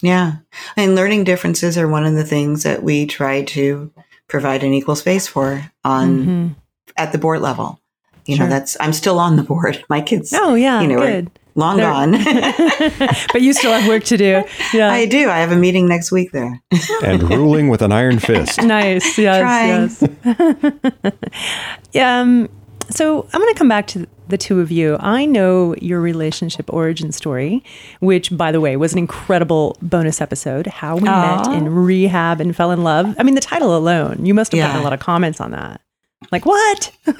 Yeah. And learning differences are one of the things that we try to provide an equal space for on
Mhm.
At the board level. You
Sure.
know, that's I'm still on the board. My kids
Oh, yeah,
you know, are
good.
long
They're-
gone.
but you still have work to do. Yeah.
I do. I have a meeting next week there.
and ruling with an iron fist.
Nice. Yes. Yes. yeah. Um, so I'm going to come back to the two of you. I know your relationship origin story, which, by the way, was an incredible bonus episode. How we
Aw.
met in rehab and fell in love. I mean, the title alone. You must have gotten a lot of comments on that. Like what?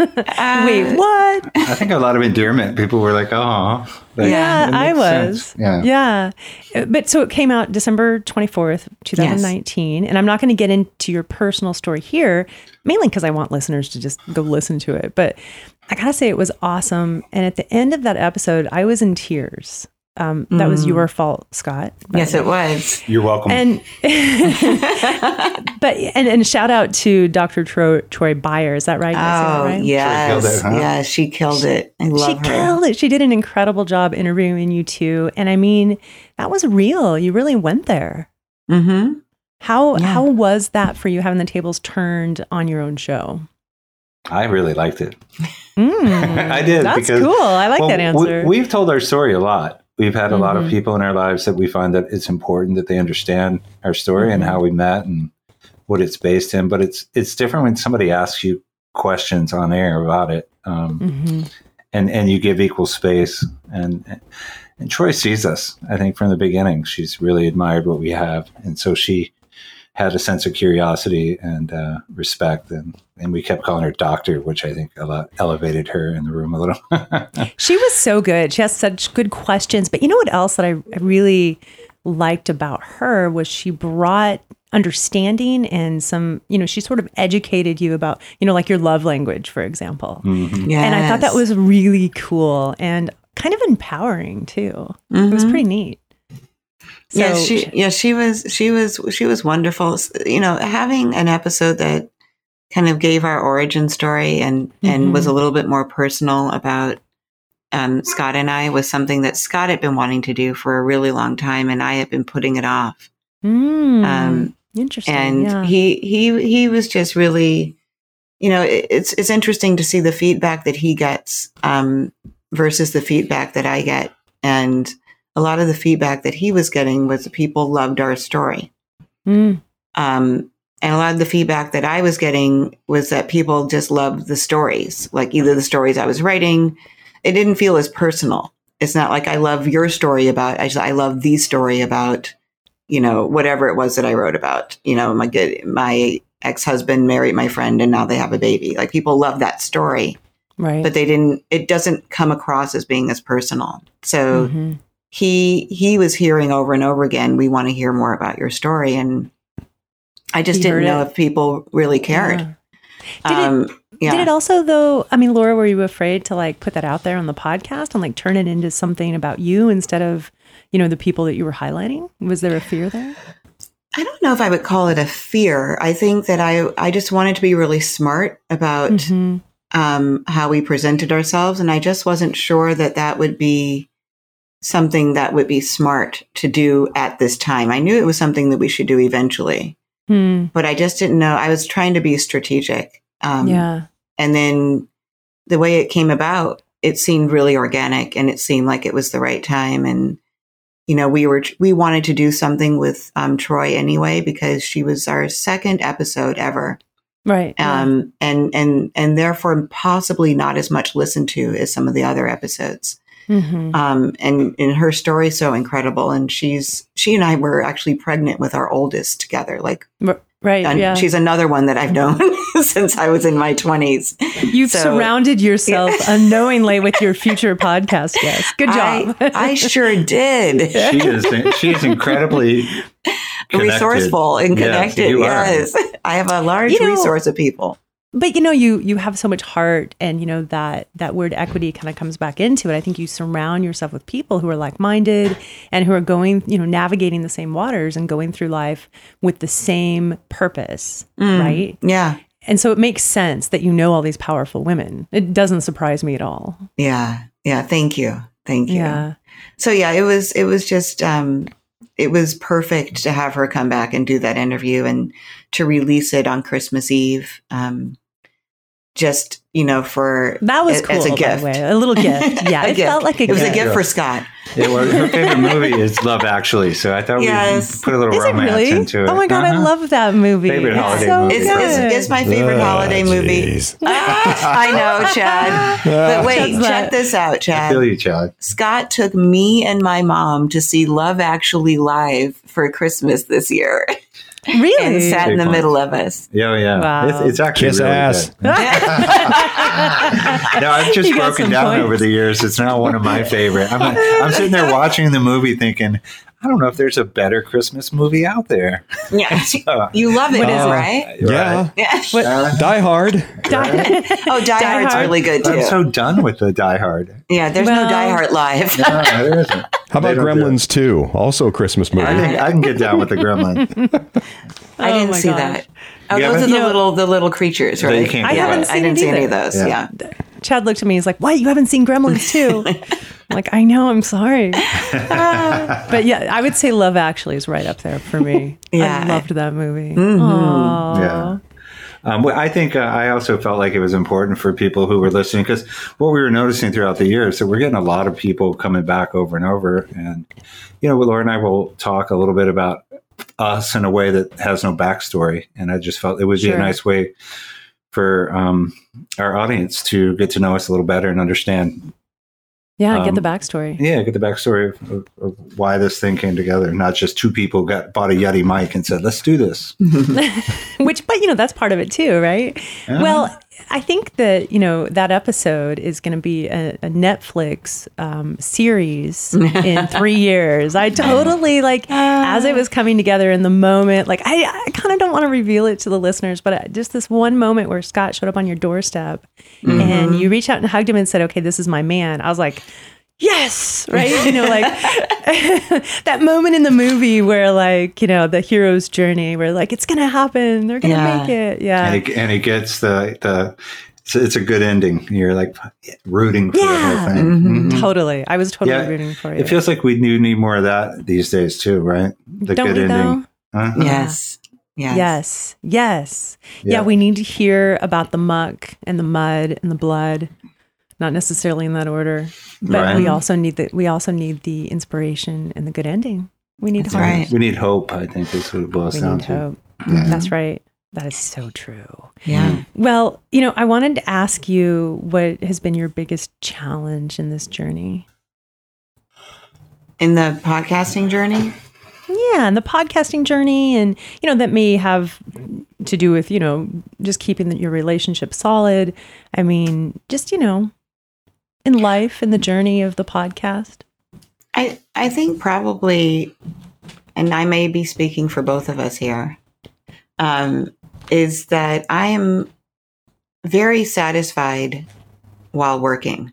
Uh,
Wait, what?
I think a lot of endearment. People were like, "Oh,
Yeah,
I was.
Yeah.
Yeah. Uh, But so it came out December 24th, 2019. And I'm not going to get into your personal story here, mainly because I want listeners to just go listen to it. But I got to say, it was awesome. And at the end of that episode, I was in tears. Um, that was
Mm.
your fault, Scott.
Yes, it was.
You're welcome.
And but and, and shout out to Dr. Troy, Troy Byer. Is that right? Did I say that
Oh,
right?
yes.
killed it, huh?
Yeah, she killed it. I love
she
her.
killed it. She did an incredible job interviewing you two. And I mean, that was real. You really went there.
Mm-hmm.
How
Yeah.
how was that for you having the tables turned on your own show?
I really liked it.
Mm,
I did,
That's
because-
cool. I like
Well,
that answer.
We, have told our story a lot. We've had a lot of
Mhm.
people in our lives that we find that it's important that they understand our story and
Mhm.
how we met and what it's based in. But it's it's different when somebody asks you questions on air about it, um,
Mhm.
and and you give equal space. And and Troy sees us. I think from the beginning, she's really admired what we have, and so she had a sense of curiosity and uh, respect, and and we kept calling her doctor, which I think a lot elevated her in the room a little.
She was so good. She has such good questions. But you know what else that I, I really liked about her was she brought understanding and some, you know, she sort of educated you about, you know, like your love language, for example.
Mhm.
Yes.
And I thought that was really cool and kind of empowering too. It was
Mhm.
pretty neat. So,
yeah, she yeah she was she was she was wonderful. You know, having an episode that kind of gave our origin story and and was a little bit more personal about um, Scott and I was something that Scott had been wanting to do for a really long time, and I had been putting it off.
Mm,
Um,
interesting.
and
yeah.
he he he was just really you know it, it's it's interesting to see the feedback that he gets um versus the feedback that I get and a lot of the feedback that he was getting was people loved our story.
Mm,
um and a lot of the feedback that I was getting was that people just loved the stories like either the stories I was writing. It didn't feel as personal. It's not like I love your story about I just I love the story about you know whatever it was that I wrote about. You know my good my ex-husband married my friend and now they have a baby. Like people love that story
right.
but they didn't it doesn't come across as being as personal. So
Mhm.
He he was hearing over and over again we want to hear more about your story and I just didn't know
it.
if people really cared
Yeah. Did it-
um yeah
Did it also though? I mean, Laura, were you afraid to like put that out there on the podcast and like turn it into something about you instead of, you know, the people that you were highlighting? Was there a fear there?
I don't know if I would call it a fear. I think that I I just wanted to be really smart about
Mhm.
um, how we presented ourselves, and I just wasn't sure that that would be something that would be smart to do at this time. I knew it was something that we should do eventually,
Hmm.
but I just didn't know. I was trying to be strategic, um,
yeah.
and then the way it came about, it seemed really organic, and it seemed like it was the right time, and you know we were we wanted to do something with um, Troy anyway because she was our second episode ever
Right. yeah.
um, and and and therefore possibly not as much listened to as some of the other episodes.
Mhm.
Um, and and her story's so incredible, and she's she and I were actually pregnant with our oldest together. Like,
R- Right.
and
yeah.
she's another one that I've known since I was in my twenties.
You've
so-
surrounded yourself unknowingly with your future podcast guests. Good job.
I, I sure did.
She is she is incredibly connected.
Resourceful and
Yes,
connected.
you are.
yes, I have a large
You know-
resource of people.
But you know you you have so much heart and you know that that word equity kind of comes back into it i think you surround yourself with people who are like-minded and who are going you know navigating the same waters and going through life with the same purpose
Mm.
right
Yeah,
and so it makes sense that you know all these powerful women it doesn't surprise me at all
yeah, yeah. Thank you, thank you.
yeah
so yeah it was it was just um it was perfect to have her come back and do that interview and to release it on christmas eve um just you know for
that was
a-
cool
as a
by
gift
the way a little gift yeah it
gift.
felt like a
it was
gift
a gift
Yeah.
for scott
Yeah, well, her favorite movie is Love Actually, so I thought
Yes.
we'd put a little
is it
romance
really
into it.
oh my god i
Uh-huh.
love that movie
Favorite
It's
holiday
so
movie.
it's,
good.
it's, it's my favorite
Ah,
holiday movie i know chad but wait
Chad's
check
that-
this out
I
chad
feel you, Chad.
Scott took me and my mom to see Love Actually live for Christmas this year
really
and sat in the
Big
middle of us.
Yeah, yeah.
Wow.
It's, it's actually
Kiss
really
ass.
good. no, I've just
You
broken down
points.
over the years. It's now one of my favorite. I'm, I'm sitting there watching the movie thinking, I don't know if there's a better Christmas movie out there.
Yeah.
Uh,
You love it,
What is it?
right?
Yeah.
Yeah.
Uh,
Die Hard.
Oh, Die,
Die
Hard's
Hard.
really good too.
I'm so done with the Die Hard.
yeah, there's
Well-
no Die Hard live.
No, there isn't.
How about
They don't do it.
Gremlins 2? Also a Christmas movie.
I think I can get down with the Gremlin.
I
Oh
didn't
my
see
gosh.
that. Oh,
You
those are the
know-
little the little creatures,
That you
right?
can't
I haven't
right.
I didn't
it
see any of those.
Yeah.
Yeah.
Chad looked at me. He's like, "What? You haven't seen Gremlins too?" I'm like, I know. I'm sorry, but yeah, I would say Love Actually is right up there for me.
Yeah.
I loved that movie.
Mhm.
Yeah. Um, well, I think uh, I also felt like it was important for people who were listening because what we were noticing throughout the year is that we're getting a lot of people coming back over and over. And, you know, Laura and I will talk a little bit about us in a way that has no backstory. And I just felt it would be
Sure.
a nice way for um, our audience to get to know us a little better and understand,
Yeah,
Um,
get the backstory.
yeah, get the backstory of, of, of why this thing came together. Not just two people got bought a Yeti mic and said, let's do this.
Which, but you know, that's part of it too, right?
Yeah.
Well, I think that you know that episode is going to be a, a Netflix um, series in three years. I totally like as it was coming together in the moment. Like I, I kind of don't want to reveal it to the listeners, but uh, just this one moment where Scott showed up on your doorstep mm-hmm. and you reached out and hugged him and said, "Okay, this is my man." I was like. Yes, right? You know, like that moment in the movie where, like, you know, the hero's journey, where, like, it's gonna happen, they're gonna
Yeah.
make it. Yeah.
and it, and it gets the the it's, it's a good ending. You're like rooting for the whole thing.
Mhm.
Mhm.
Totally. I was totally
Yeah,
rooting for you.
It feels like we do need more of that these days too, right? The
Don't
good
we,
ending.
though?
Huh?
Yes. Yes.
Yes. Yes. Yeah.
Yeah.
we need to hear about the muck and the mud and the blood. Not necessarily in that order, but
Right.
we also need the we also need the inspiration and the good ending. We need
That's
hope.
right.
We need hope. I think is what it boils
We
down
need
to.
hope.
Yeah.
That's right. That is so true.
Yeah.
Well, you know, I wanted to ask you what has been your biggest challenge in this journey.
In the podcasting journey,
Yeah, and the podcasting journey, and you know that may have to do with you know just keeping the, your relationship solid. I mean, just you know, in life, in the journey of the podcast.
I I think probably, and I may be speaking for both of us here, um, is that I am very satisfied while working.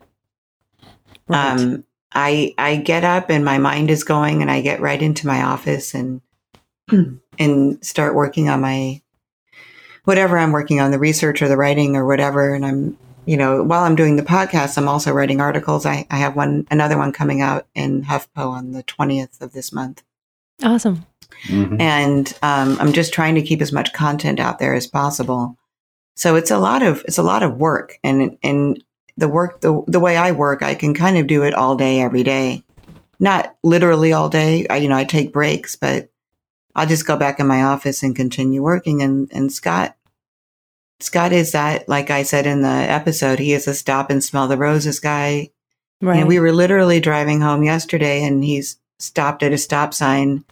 Right.
Um, I I get up and my mind is going, and I get right into my office and and start working on my whatever I'm working on, the research or the writing or whatever. And I'm you know while I'm doing the podcast, I'm also writing articles. I I have one another one coming out in HuffPo on the twentieth of this month,
awesome.
Mhm.
and um, I'm just trying to keep as much content out there as possible. So it's a lot of it's a lot of work, and and the work the the way I work, I can kind of do it all day, every day. Not literally all day. I, you know, I take breaks, but I'll just go back in my office and continue working. And and Scott Scott is that, like I said in the episode, he is a stop and smell the roses guy.
Right.
And we were literally driving home yesterday and he's stopped at a stop sign.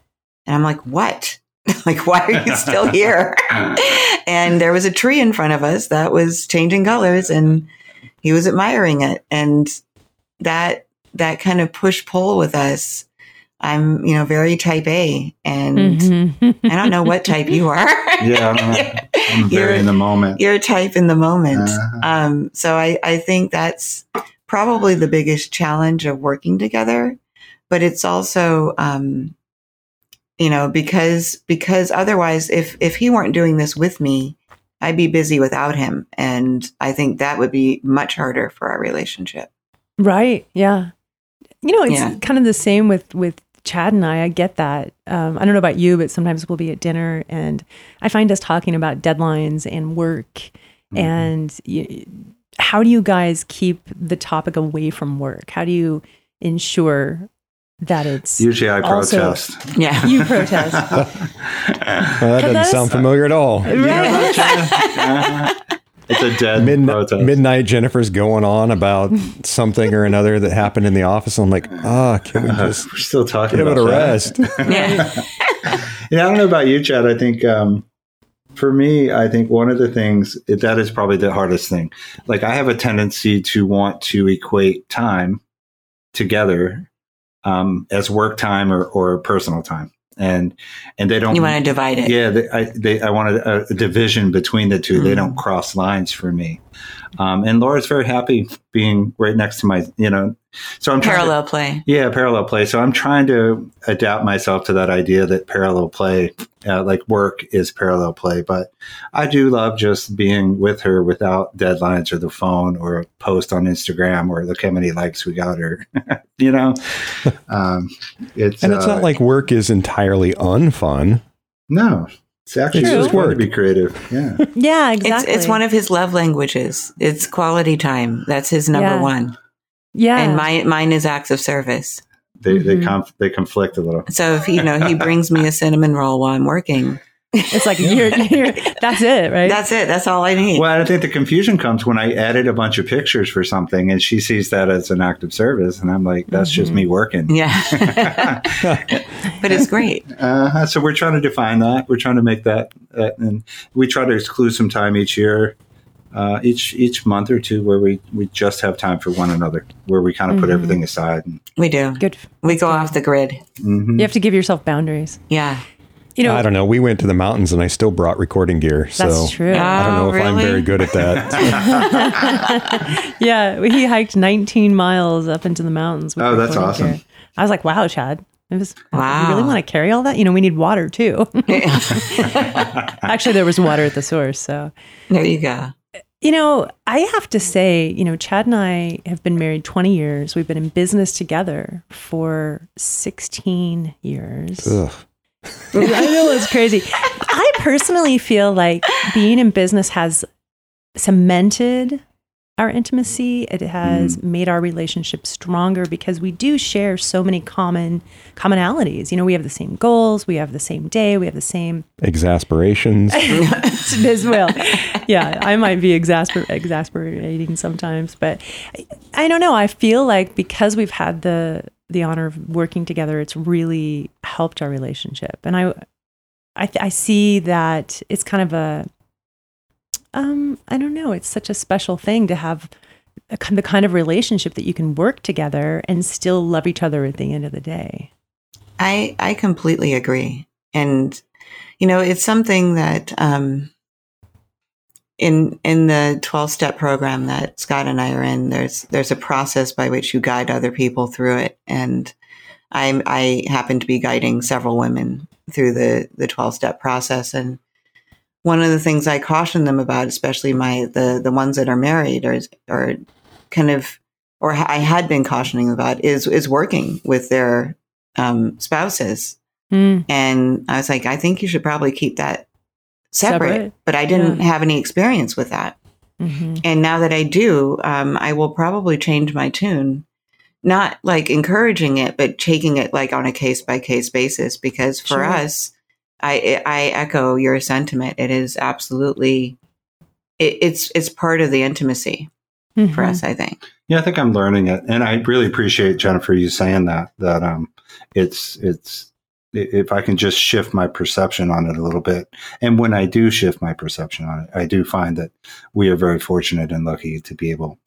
And I'm like, what? like, why are you still here? and there was a tree in front of us that was changing colors and he was admiring it. And that, that kind of push pull with us. I'm, you know, very type A and
Mhm.
I don't know what type you are.
Yeah, I'm, I'm very
You're-
in the moment.
You're type in the moment.
Uh-huh.
Um, so I, I think that's probably the biggest challenge of working together. But it's also, um, you know, because because otherwise, if if he weren't doing this with me, I'd be busy without him, and I think that would be much harder for our relationship.
Right. Yeah. You know, it's
Yeah.
kind of the same with with Chad and I. I get that. Um, I don't know about you, but sometimes we'll be at dinner, and I find us talking about deadlines and work, and y- how do you guys keep the topic away from work? How do you ensure that it's
Usually I
Also-
protest.
Yeah.
you protest?
Well, that doesn't sound familiar at all.
right.
It's a dead
Midnight,
protest.
midnight Jennifer's going on about something or another that happened in the office. I'm like, ah, can we
Uh,
just
we're still talking
give it
about
a
that.
rest?
yeah.
Yeah, I don't know about you, Chad. I think um, for me, I think one of the things that is probably the hardest thing. Like, I have a tendency to want to equate time together um, as work time or, or personal time, and and they don't.
You want to divide it.
Yeah, they, I they, I want a, a division between the 2 They
Mm.
don't cross lines for me. Um, and Laura's very happy being right next to my, you know. So I'm trying to-
Parallel play.
yeah, parallel play. So I'm trying to adapt myself to that idea that parallel play, uh, like work, is parallel play. But I do love just being with her without deadlines or the phone or a post on Instagram or look how many likes we got or, you know, um, it's
And it's
uh,
not like work is entirely unfun.
no, it's actually
It's
just
just
to be creative. Yeah,
yeah, exactly.
it's one of his love languages. It's quality time. That's his number
Yeah.
one.
yeah,
And my, mine is acts of service.
they they
Mhm.
conf- they conflict a little.
So if you know he brings me a cinnamon roll while I'm working,
it's like you're, you're that's it, right?
that's it. That's all I need.
Well, I think the confusion comes when I added a bunch of pictures for something, and she sees that as an act of service, and I'm like, that's just
Mhm.
me working.
Yeah, but it's great.
uh, so we're trying to define that. We're trying to make that, that and we try to exclude some time each year, uh, each each month or two, where we we just have time for one another, where we kind of put
Mhm.
everything aside. And,
We do.
Good.
We go off the grid.
mhm.
You have to give yourself boundaries.
Yeah.
You know,
I don't know. We went to the mountains and I still brought recording gear. So
that's true.
I don't know
Oh,
if I'm very good at that.
yeah, he hiked 19 miles up into the mountains. with
Oh, that's awesome.
gear. I was like, wow, Chad. It was,
Wow.
You really want to carry all that? You know, we need water too. Actually, there was water at the source. So,
there you go.
you know, I have to say, you know, Chad and I have been married 20 years. We've been in business together for 16 years.
Ugh.
I know it's crazy. I personally feel like being in business has cemented our intimacy. It has mm. made our relationship stronger because we do share so many common commonalities. You know, we have the same goals, we have the same day, we have the same
Exasperations.
as well. Yeah, I might be exasper- exasperating sometimes, but I, I don't know. I feel like because we've had the the honor of working together, it's really helped our relationship, and I I, I see that it's kind of a um I don't know. It's such a special thing to have. A, the kind of relationship that you can work together and still love each other at the end of the day.
I I completely agree, and you know it's something that um, in in the twelve step program that Scott and I are in. There's there's a process by which you guide other people through it, and I I happen to be guiding several women through the the twelve step process, and one of the things I caution them about, especially my the the ones that are married or or kind of or I had been cautioning about is is working with their um, spouses.
Mm,
And I was like, I think you should probably keep that separate.
Separate.
But I didn't have any experience with that.
mhm.
And now that I do, um, I will probably change my tune. Not like encouraging it, but taking it like on a case by case basis. Because for
Sure.
us, I I echo your sentiment. It is absolutely it, it's it's part of the intimacy for
Mhm.
us. I think.
Yeah, I think I'm learning it, and I really appreciate Jennifer you saying that. That um, it's it's if I can just shift my perception on it a little bit, and when I do shift my perception on it, I do find that we are very fortunate and lucky to be able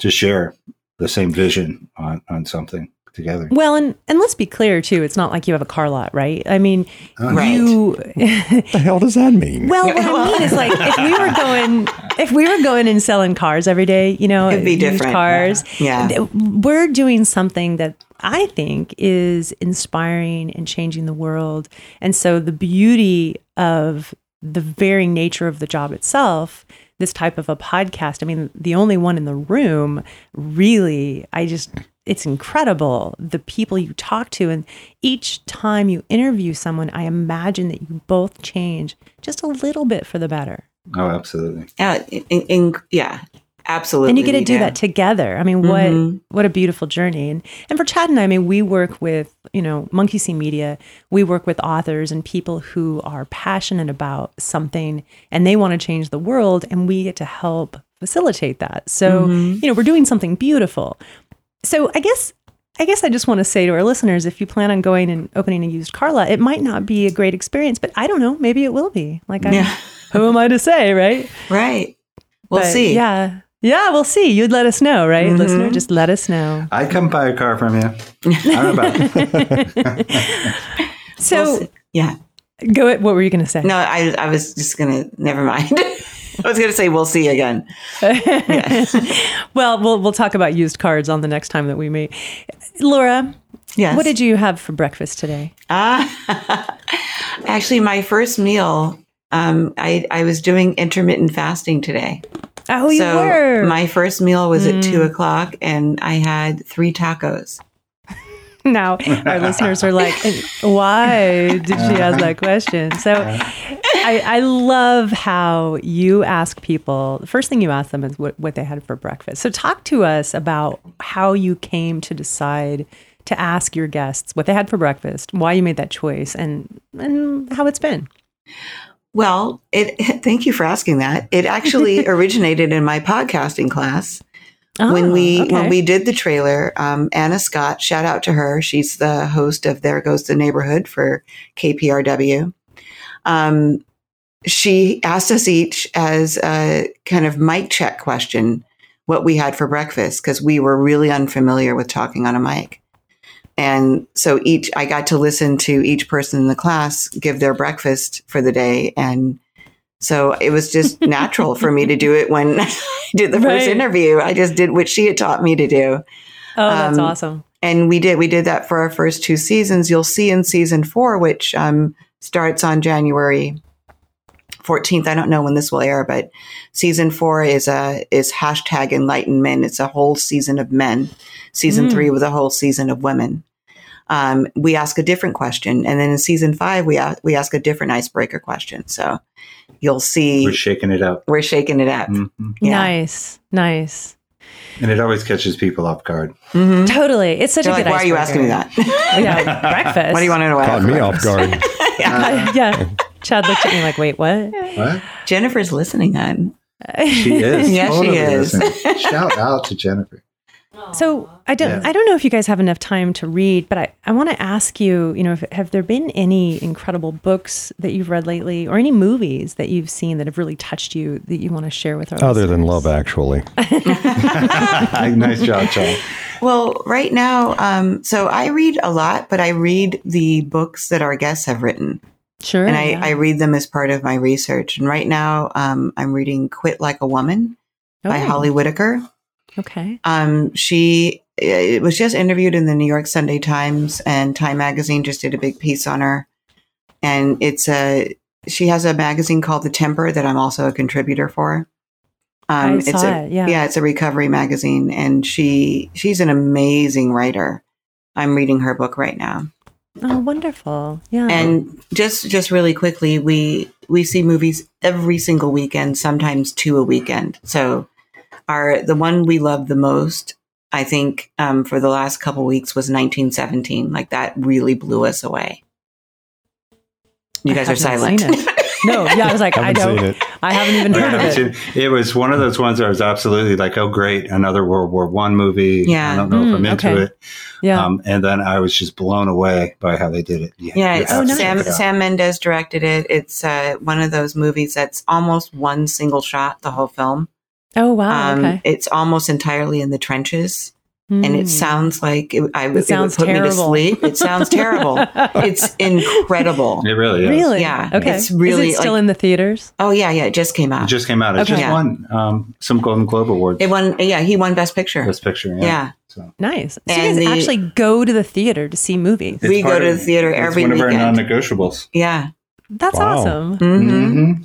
to share the same vision on on something together.
Well, and and let's be clear too. It's not like you have a car lot, right? I mean,
Uh,
Right.
you.
What the hell does that mean?
well, what
Well-
I mean is like if we were going, if we were going and selling cars every day, you know,
It'd be
used
different.
cars.
Yeah.
th- We're doing something that I think is inspiring and changing the world. And so the beauty of the very nature of the job itself, this type of a podcast, I mean, the only one in the room, really, I just, it's incredible the people you talk to. And each time you interview someone, I imagine that you both change just a little bit for the better.
Oh, absolutely.
Yeah, in, in, yeah, absolutely.
and you get to do that together. I mean, what
Mhm.
what a beautiful journey. And and for Chad and I, I mean, we work with you know Monkey See Media. We work with authors and people who are passionate about something and they want to change the world, and we get to help facilitate that. So
Mhm.
you know, we're doing something beautiful. So I guess. I guess I just want to say to our listeners if you plan on going and opening a used car lot, it might not be a great experience, but I don't know. Maybe it will be. Like, I,
Yeah.
who am I to say, right?
Right. We'll
But,
see.
Yeah. Yeah, we'll see. You'd let us know, right?
Mhm.
Listener, just let us know.
I come buy a car from you. I don't know about
So
We'll yeah.
go at what were you going to say?
No, I, I was just gonna. Never mind. I was gonna say we'll see again.
well, we'll we'll talk about used cards on the next time that we meet. Laura,
Yes.
what did you have for breakfast today?
Ah, actually, my first meal. Um, I I was doing intermittent fasting today.
Oh, you
so
were.
my first meal was at two
Mm.
o'clock, and I had three tacos.
now our listeners are like, why did she ask that question? So I, I love how you ask people. The first thing you ask them is what, what they had for breakfast. So talk to us about how you came to decide to ask your guests what they had for breakfast, why you made that choice, and and how it's been.
Well, it. Thank you for asking that. It actually originated in my podcasting class. when
Oh,
we
okay.
when we did the trailer, um, Anna Scott, shout out to her. She's the host of There Goes the Neighborhood for KCRW. Um, she asked us each as a kind of mic check question what we had for breakfast because we were really unfamiliar with talking on a mic. And so each, I got to listen to each person in the class give their breakfast for the day. And so it was just natural for me to do it when I did the first
Right.
interview. I just did what she had taught me to do.
oh, that's
um,
awesome.
And we did, we did that for our first two seasons. You'll see in season four, which um, starts on January 14th. I don't know when this will air, but season four is a, is hashtag enlightenment. It's a whole season of men. Season
Mm.
three was a whole season of women. Um, we ask a different question. And then in season five, we, a- we ask a different icebreaker question. So you'll see
We're shaking it up.
we're shaking it up.
Mhm.
Yeah.
Nice, nice.
And it always catches people off guard.
Mhm.
Totally, it's such
They're
a
like,
good.
why are you asking me
icebreaker."
that?
Yeah, breakfast.
what do you want to know? what I
Caught
have for
me off guard.
yeah.
yeah. Chad looked at me like, wait, what?
What?
Jennifer's listening then.
She is.
Yeah, she is.
listening. Shout out to Jennifer.
So I don't
Yeah.
I don't know if you guys have enough time to read, but I, I want to ask you, you know, if, have there been any incredible books that you've read lately or any movies that you've seen that have really touched you that you want to share with our
Other than? Love Actually.
nice job, Charles.
Well, right now, um, so I read a lot, but I read the books that our guests have written,
Sure.
and I,
yeah.
I read them as part of my research. And right now, um, I'm reading "Quit Like a Woman" by
Oh,
Holly Whitaker.
Okay.
Um, she it was just interviewed in the New York Sunday Times, and Time Magazine just did a big piece on her. And it's a she has a magazine called The Temper that I'm also a contributor for. Um,
I
it's
saw
a,
it, yeah.
yeah, it's a recovery magazine, and she she's an amazing writer. I'm reading her book right now.
Oh, wonderful. Yeah.
And just just really quickly, we we see movies every single weekend, sometimes two a weekend. So our the one we love the most, I think, um, for the last couple weeks was 1917. Like that really blew us away. You
I
guys are silent.
No, yeah, I was like, I
Haven't
don't.
seen it.
I haven't even heard of it.
it's- It was one of those ones that was absolutely like, oh, great, another World War One movie.
Yeah.
I don't know if I'm
Mm,
into
okay.
it.
Yeah.
Um, and then I was just blown away by how they did it. You-
Yeah,
you
it's,
Oh,
have to
nice.
Sam
it.
Sam Mendes directed it. It's uh, one of those movies that's almost one single shot the whole film.
Oh wow.
Um,
okay.
It's almost entirely in the trenches, and
Hmm.
it sounds like it, I, it,
sounds
would put me to sleep. It sounds terrible. it's incredible.
It really is.
really.
Yeah,
Okay.
it's really,
Is it still
like-
in the theaters?
Oh yeah, yeah, it just came out.
It
out.
just came out. It
Okay.
just
Yeah.
won um, some Golden Globe awards.
It won. Yeah, he won Best Picture.
Best Picture. Yeah.
Yeah.
So
Nice. So you guys
the-
actually go to the theater to see movies.
We go to the theater
it's
every
one of our
weekend.
non-negotiables.
yeah.
That's
Wow.
awesome.
hmm
hmm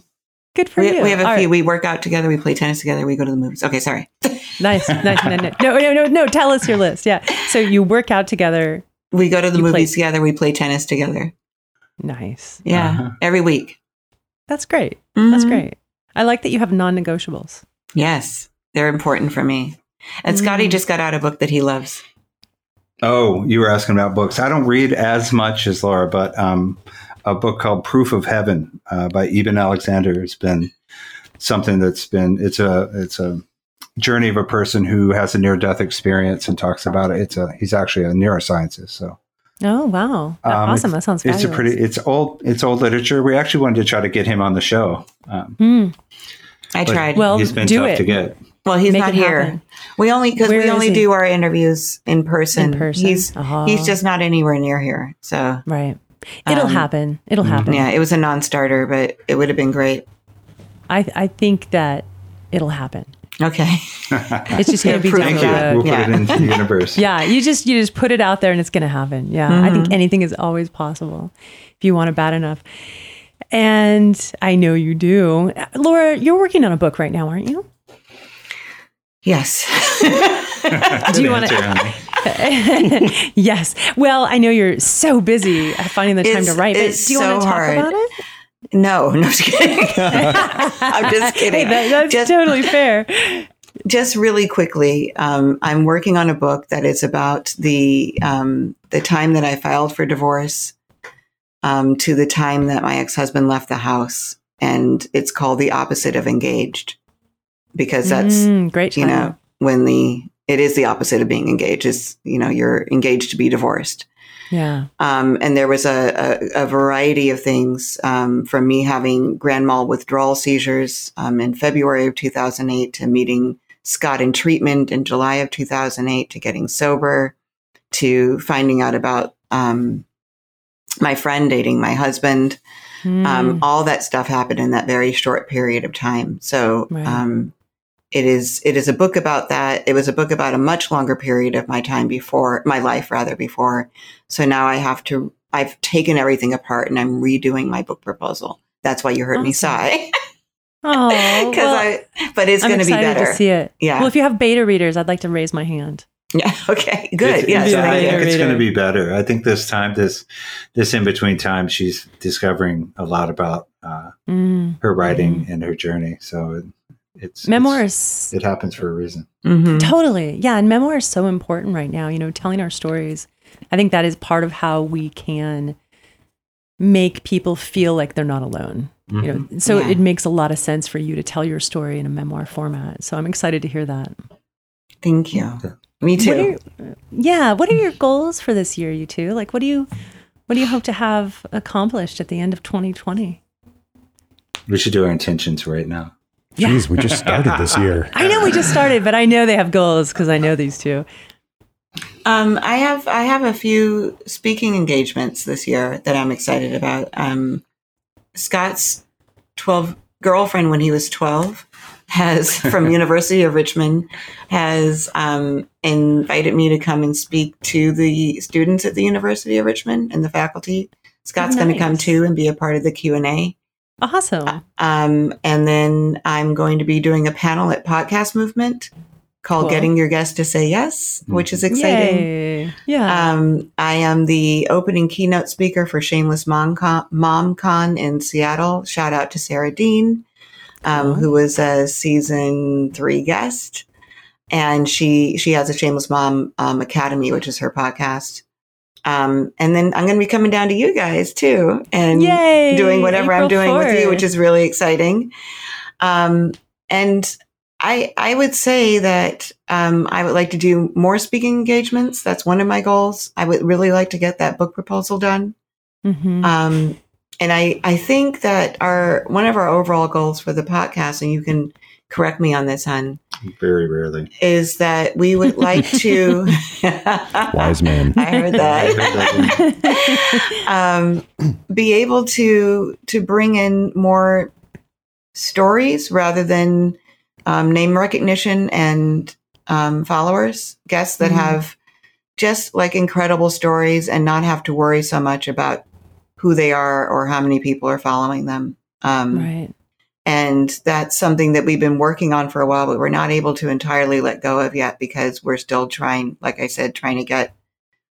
Good for
We,
you.
we have a
All
few.
right.
We work out together. We play tennis together. We go to the movies. Okay, sorry.
Nice, nice. No, no, no, no, no, no. Tell us your list. Yeah. So you work out together.
We go to the
You play-
movies together. We play tennis together.
Nice.
Yeah,
Uh-huh.
every week.
That's great. That's
Mhm.
great. I like that you have non-negotiables.
Yes, they're important for me. And Scotty
Mm.
just got out a book that he loves.
Oh, you were asking about books. I don't read as much as Laura, but um, a book called Proof of Heaven uh, by Eben Alexander It's been something that's been it's a it's a journey of a person who has a near death experience and talks about it. It's a he's actually a neuroscientist, so
Oh wow! That-
Um,
awesome. That sounds.
it's a pretty it's old it's old literature. We actually wanted to try to get him on the show. Um,
Hmm.
I tried.
Well,
he's been
do
tough
it.
to get.
well, he's
make
not here.
happen.
We only because we only
he?
do our interviews in person.
In person.
He's
Oh.
he's just not anywhere near here. So
right. It'll
Um,
happen. It'll happen.
yeah, it was a non-starter, but it would have been great.
I I think that it'll happen.
Okay.
It's just going to be down
Thank
the
you.
road.
We'll
Yeah.
put it into the universe.
Yeah, you just you just put it out there and it's going to happen. Yeah, I
Mm-hmm.
think anything is always possible if you want it bad enough. And I know you do. Laura, you're working on a book right now, aren't you?
yes.
Do you want
Answer,
to? yes. Well, I know you're so busy finding the time to write, but do you
so
want to talk
hard.
about it?
no, no, just kidding. I'm just kidding.
Hey, that, that's
Just-
totally fair.
just really quickly, um, I'm working on a book that is about the um, the time that I filed for divorce um, to the time that my ex husband left the house, and it's called "The Opposite of Engaged" because that's
Mm, great.
you know when the it is the opposite of being engaged. Is you know you're engaged to be divorced.
yeah.
Um, and there was a, a, a variety of things um, from me having grand mal withdrawal seizures um, in February of 2008 to meeting Scott in treatment in July of 2008 to getting sober to finding out about um, my friend dating my husband.
Mm,
Um, all that stuff happened in that very short period of time. So
Right.
It is it is a book about that. It was a book about a much longer period of my time before my life rather before. So now I have to I've taken everything apart and I'm redoing my book proposal. That's why you heard me sigh
oh,
because
well,
I. But it's going to be better.
to see it.
Yeah.
Well, if you have beta readers, I'd like to raise my hand.
Yeah. Okay. Good.
It's,
yes.
it's- I think it's going to be better. I think this time, this this in between time, she's discovering a lot about uh,
Mm.
her writing and her journey. So it, it's
Memoirs.
it's- it happens for a reason.
Mhm.
Totally. Yeah. And memoir is so important right now, you know, telling our stories. I think that is part of how we can make people feel like they're not alone. You know, so
Yeah.
it makes a lot of sense for you to tell your story in a memoir format. So I'm excited to hear that.
Thank you. Me
What are
too.
your, yeah. What are your goals for this year, you two? Like, what do you, what do you hope to have accomplished at the end of 2020?
We should do our intentions right now.
Yeah.
Jeez, we just started this year.
I know we just started, but I know they have goals because I know these two.
Um, I have I have a few speaking engagements this year that I'm excited about. Um, Scott's twelve girlfriend when he was twelve has from University of Richmond has um, invited me to come and speak to the students at the University of Richmond and the faculty. Scott's going to come too and be a part of the Q and A.
Awesome.
Um, and then I'm going to be doing a panel at Podcast Movement called
Cool.
"Getting Your Guest to Say Yes," which is exciting.
Yay. Yeah.
Um, I am the opening keynote speaker for Shameless Mom Con, Mom Con in Seattle. Shout out to Sarah Dean, um,
Cool.
who was a season three guest, and she she has a Shameless Mom um, Academy, which is her podcast. Um, and then I'm going to be coming down to you guys too and
Yay!
doing whatever I'm
April
doing with you, which is really exciting. Um, and I, I would say that um, I would like to do more speaking engagements. That's one of my goals. I would really like to get that book proposal done.
Mhm.
Um, and I, I think that our one of our overall goals for the podcast, and you can correct me on this, hon,
Very rarely.
is that we would like to.
Wise man.
I heard that. um, be able to to bring in more stories rather than um, name recognition and um, followers, guests that
Mhm.
have just like incredible stories and not have to worry so much about who they are or how many people are following them. Um,
right.
And that's something that we've been working on for a while, but we're not able to entirely let go of yet because we're still trying, like I said, trying to get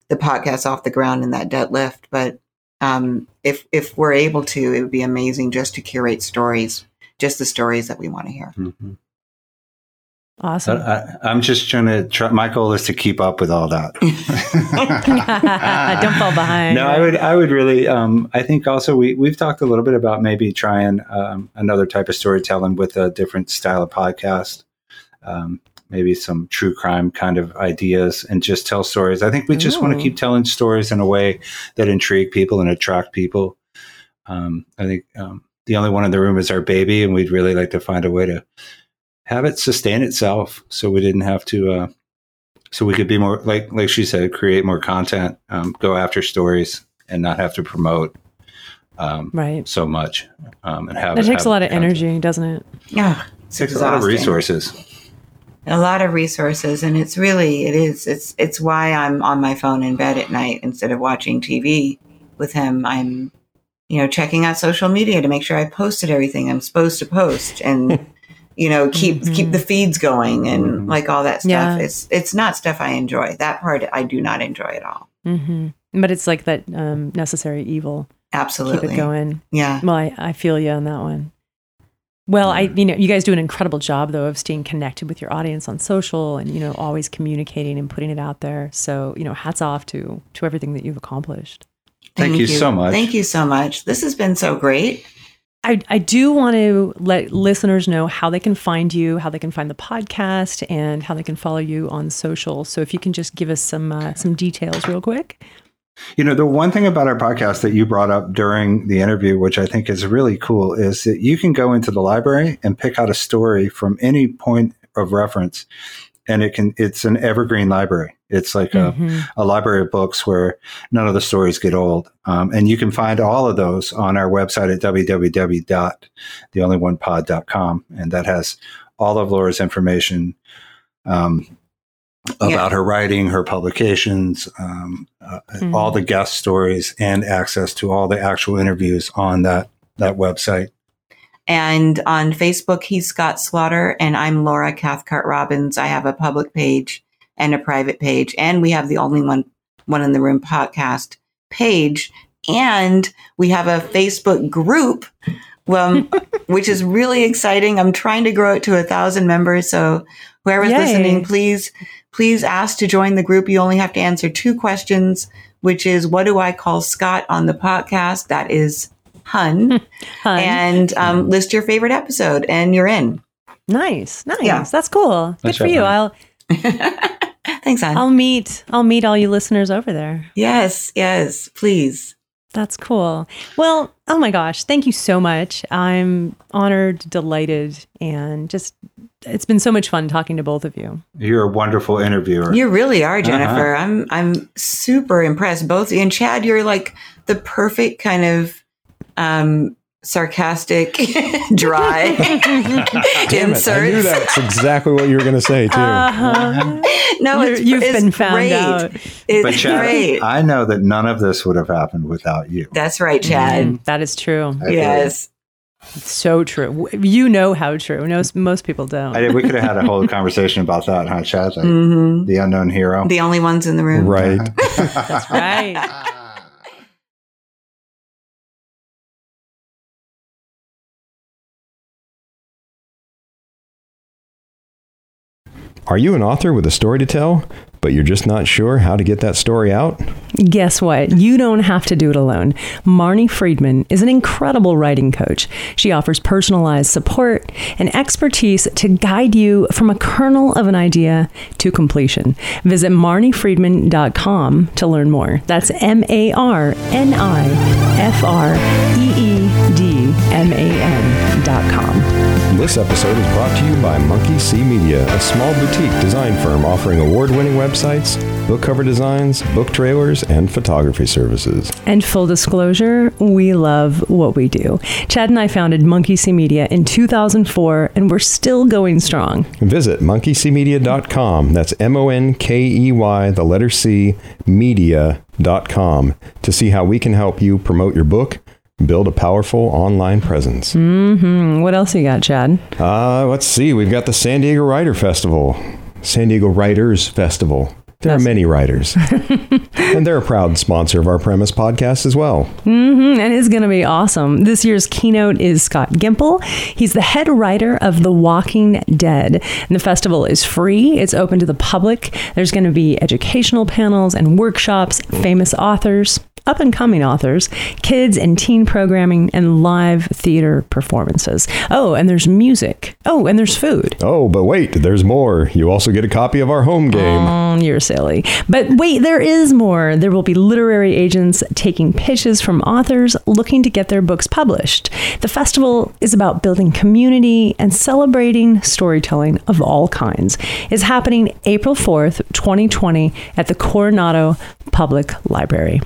the podcast off the ground in that deadlift. But um, if if we're able to, it would be amazing just to curate stories, just the stories that we want to hear.
Mhm.
Awesome.
I, I'm just trying to try. My goal is to keep up with all that.
Don't fall behind.
No, I would. I would really. Um, I think also we we've talked a little bit about maybe trying um, another type of storytelling with a different style of podcast. Um, maybe some true crime kind of ideas and just tell stories. I think we just want to keep telling stories in a way that intrigue people and attract people. Um, I think um, the only one in the room is our baby, and we'd really like to find a way to have it sustain itself, so we didn't have to. Uh, so we could be more like like she said, create more content, um, go after stories, and not have to promote um,
Right.
so much. Um, and have
That takes
have
a lot of
content.
energy, doesn't it?
Yeah,
It takes a lot of resources.
a lot of resources, and it's really it is it's it's why I'm on my phone in bed at night instead of watching TV with him. I'm you know checking out social media to make sure I posted everything I'm supposed to post and. You know, keep
Mhm.
keep the feeds going and
Mhm.
like all that stuff.
Yeah.
It's it's not stuff I enjoy. That part I do not enjoy at all.
hmm But it's like that um, necessary evil.
Absolutely.
Keep it going.
Yeah.
Well, I, I feel you on that one. Well, I you know you guys do an incredible job though of staying connected with your audience on social and you know always communicating and putting it out there. So you know hats off to to everything that you've accomplished.
Thank you so much.
Thank you so much. This has been so great.
I, I do want to let listeners know how they can find you, how they can find the podcast, and how they can follow you on social. So if you can just give us some uh, some details real quick.
You know, the one thing about our podcast that you brought up during the interview, which I think is really cool, is that you can go into the library and pick out a story from any point of reference, and it can. It's an evergreen library. It's like a,
Mhm.
a library of books where none of the stories get old, um, and you can find all of those on our website at www.theonlyonepod.com, and that has all of Laura's information. Um, about
Yeah.
her writing, her publications, um, uh,
Mhm.
all the guest stories, and access to all the actual interviews on that that website.
And on Facebook, he's Scott Slaughter, and I'm Laura Cathcart Robbins. I have a public page and a private page, and we have the only one one in the room podcast page, and we have a Facebook group, well, which is really exciting. I'm trying to grow it to a thousand members, so whoever's
Yay.
listening, please please ask to join the group. You only have to answer two questions, which is what do I call Scott on the podcast? That is Hun
Hun.
and um, list your favorite episode, and you're in.
nice, nice.
Yeah.
That's cool. Good
Nice
for
job,
you.
Hun.
I'll
Thanks, Anne.
I'll meet I'll meet all you listeners over there.
yes, yes, please.
That's cool. Well, oh my gosh, thank you so much. I'm honored, delighted, and just it's been so much fun talking to both of you.
You're a wonderful interviewer.
You really are, Jennifer. I'm I'm super impressed. Both you and Chad, you're like the perfect kind of um, sarcastic, dry
Damn it. I knew that's exactly what you were going to say, too.
Uh-huh.
No,
You're-
it's,
you've
it's
been found
great.
out.
It's
but Chad,
great.
I know that none of this would have happened without you.
That's right, Chad.
Mm, that is true.
I feel
Yes.
So true. You know how true. Most most people don't.
I, we could have had a whole conversation about that, huh, Chad? Like,
hmm
The unknown hero.
The only ones in the room.
Right.
That's right.
Are you an author with a story to tell? but you're just not sure how to get that story out?
Guess what? You don't have to do it alone. Marni Freedman is an incredible writing coach. She offers personalized support and expertise to guide you from a kernel of an idea to completion. Visit marnifreedman.com to learn more. That's M A R N I F R E E D M A N.com.
This episode is brought to you by Monkey C Media, a small boutique design firm offering award winning websites, book cover designs, book trailers, and photography services.
And full disclosure, we love what we do. Chad and I founded Monkey C Media in 2004, and we're still going strong.
Visit monkeycmedia.com. That's M O N K E Y, the letter C, media.com to see how we can help you promote your book, build a powerful online presence.
Mm, what else you got, Chad?
Uh, let's see. We've got the San Diego Writer Festival, San Diego Writers Festival. There
That's-
are many writers, and they're a proud sponsor of our Premise podcast as well.
hmm and it's going to be awesome. This year's keynote is Scott Gimple. He's the head writer of The Walking Dead. And the festival is free, it's open to the public. There's going to be educational panels and workshops, famous authors. Up and coming authors, kids and teen programming, and live theater performances. Oh, and there's music. Oh, and there's food.
Oh, but wait, there's more. You also get a copy of our home game.
You're silly. But wait, there is more. There will be literary agents taking pitches from authors looking to get their books published. The festival is about building community and celebrating storytelling of all kinds. It's happening April 4th, 2020 at the Coronado Public Library.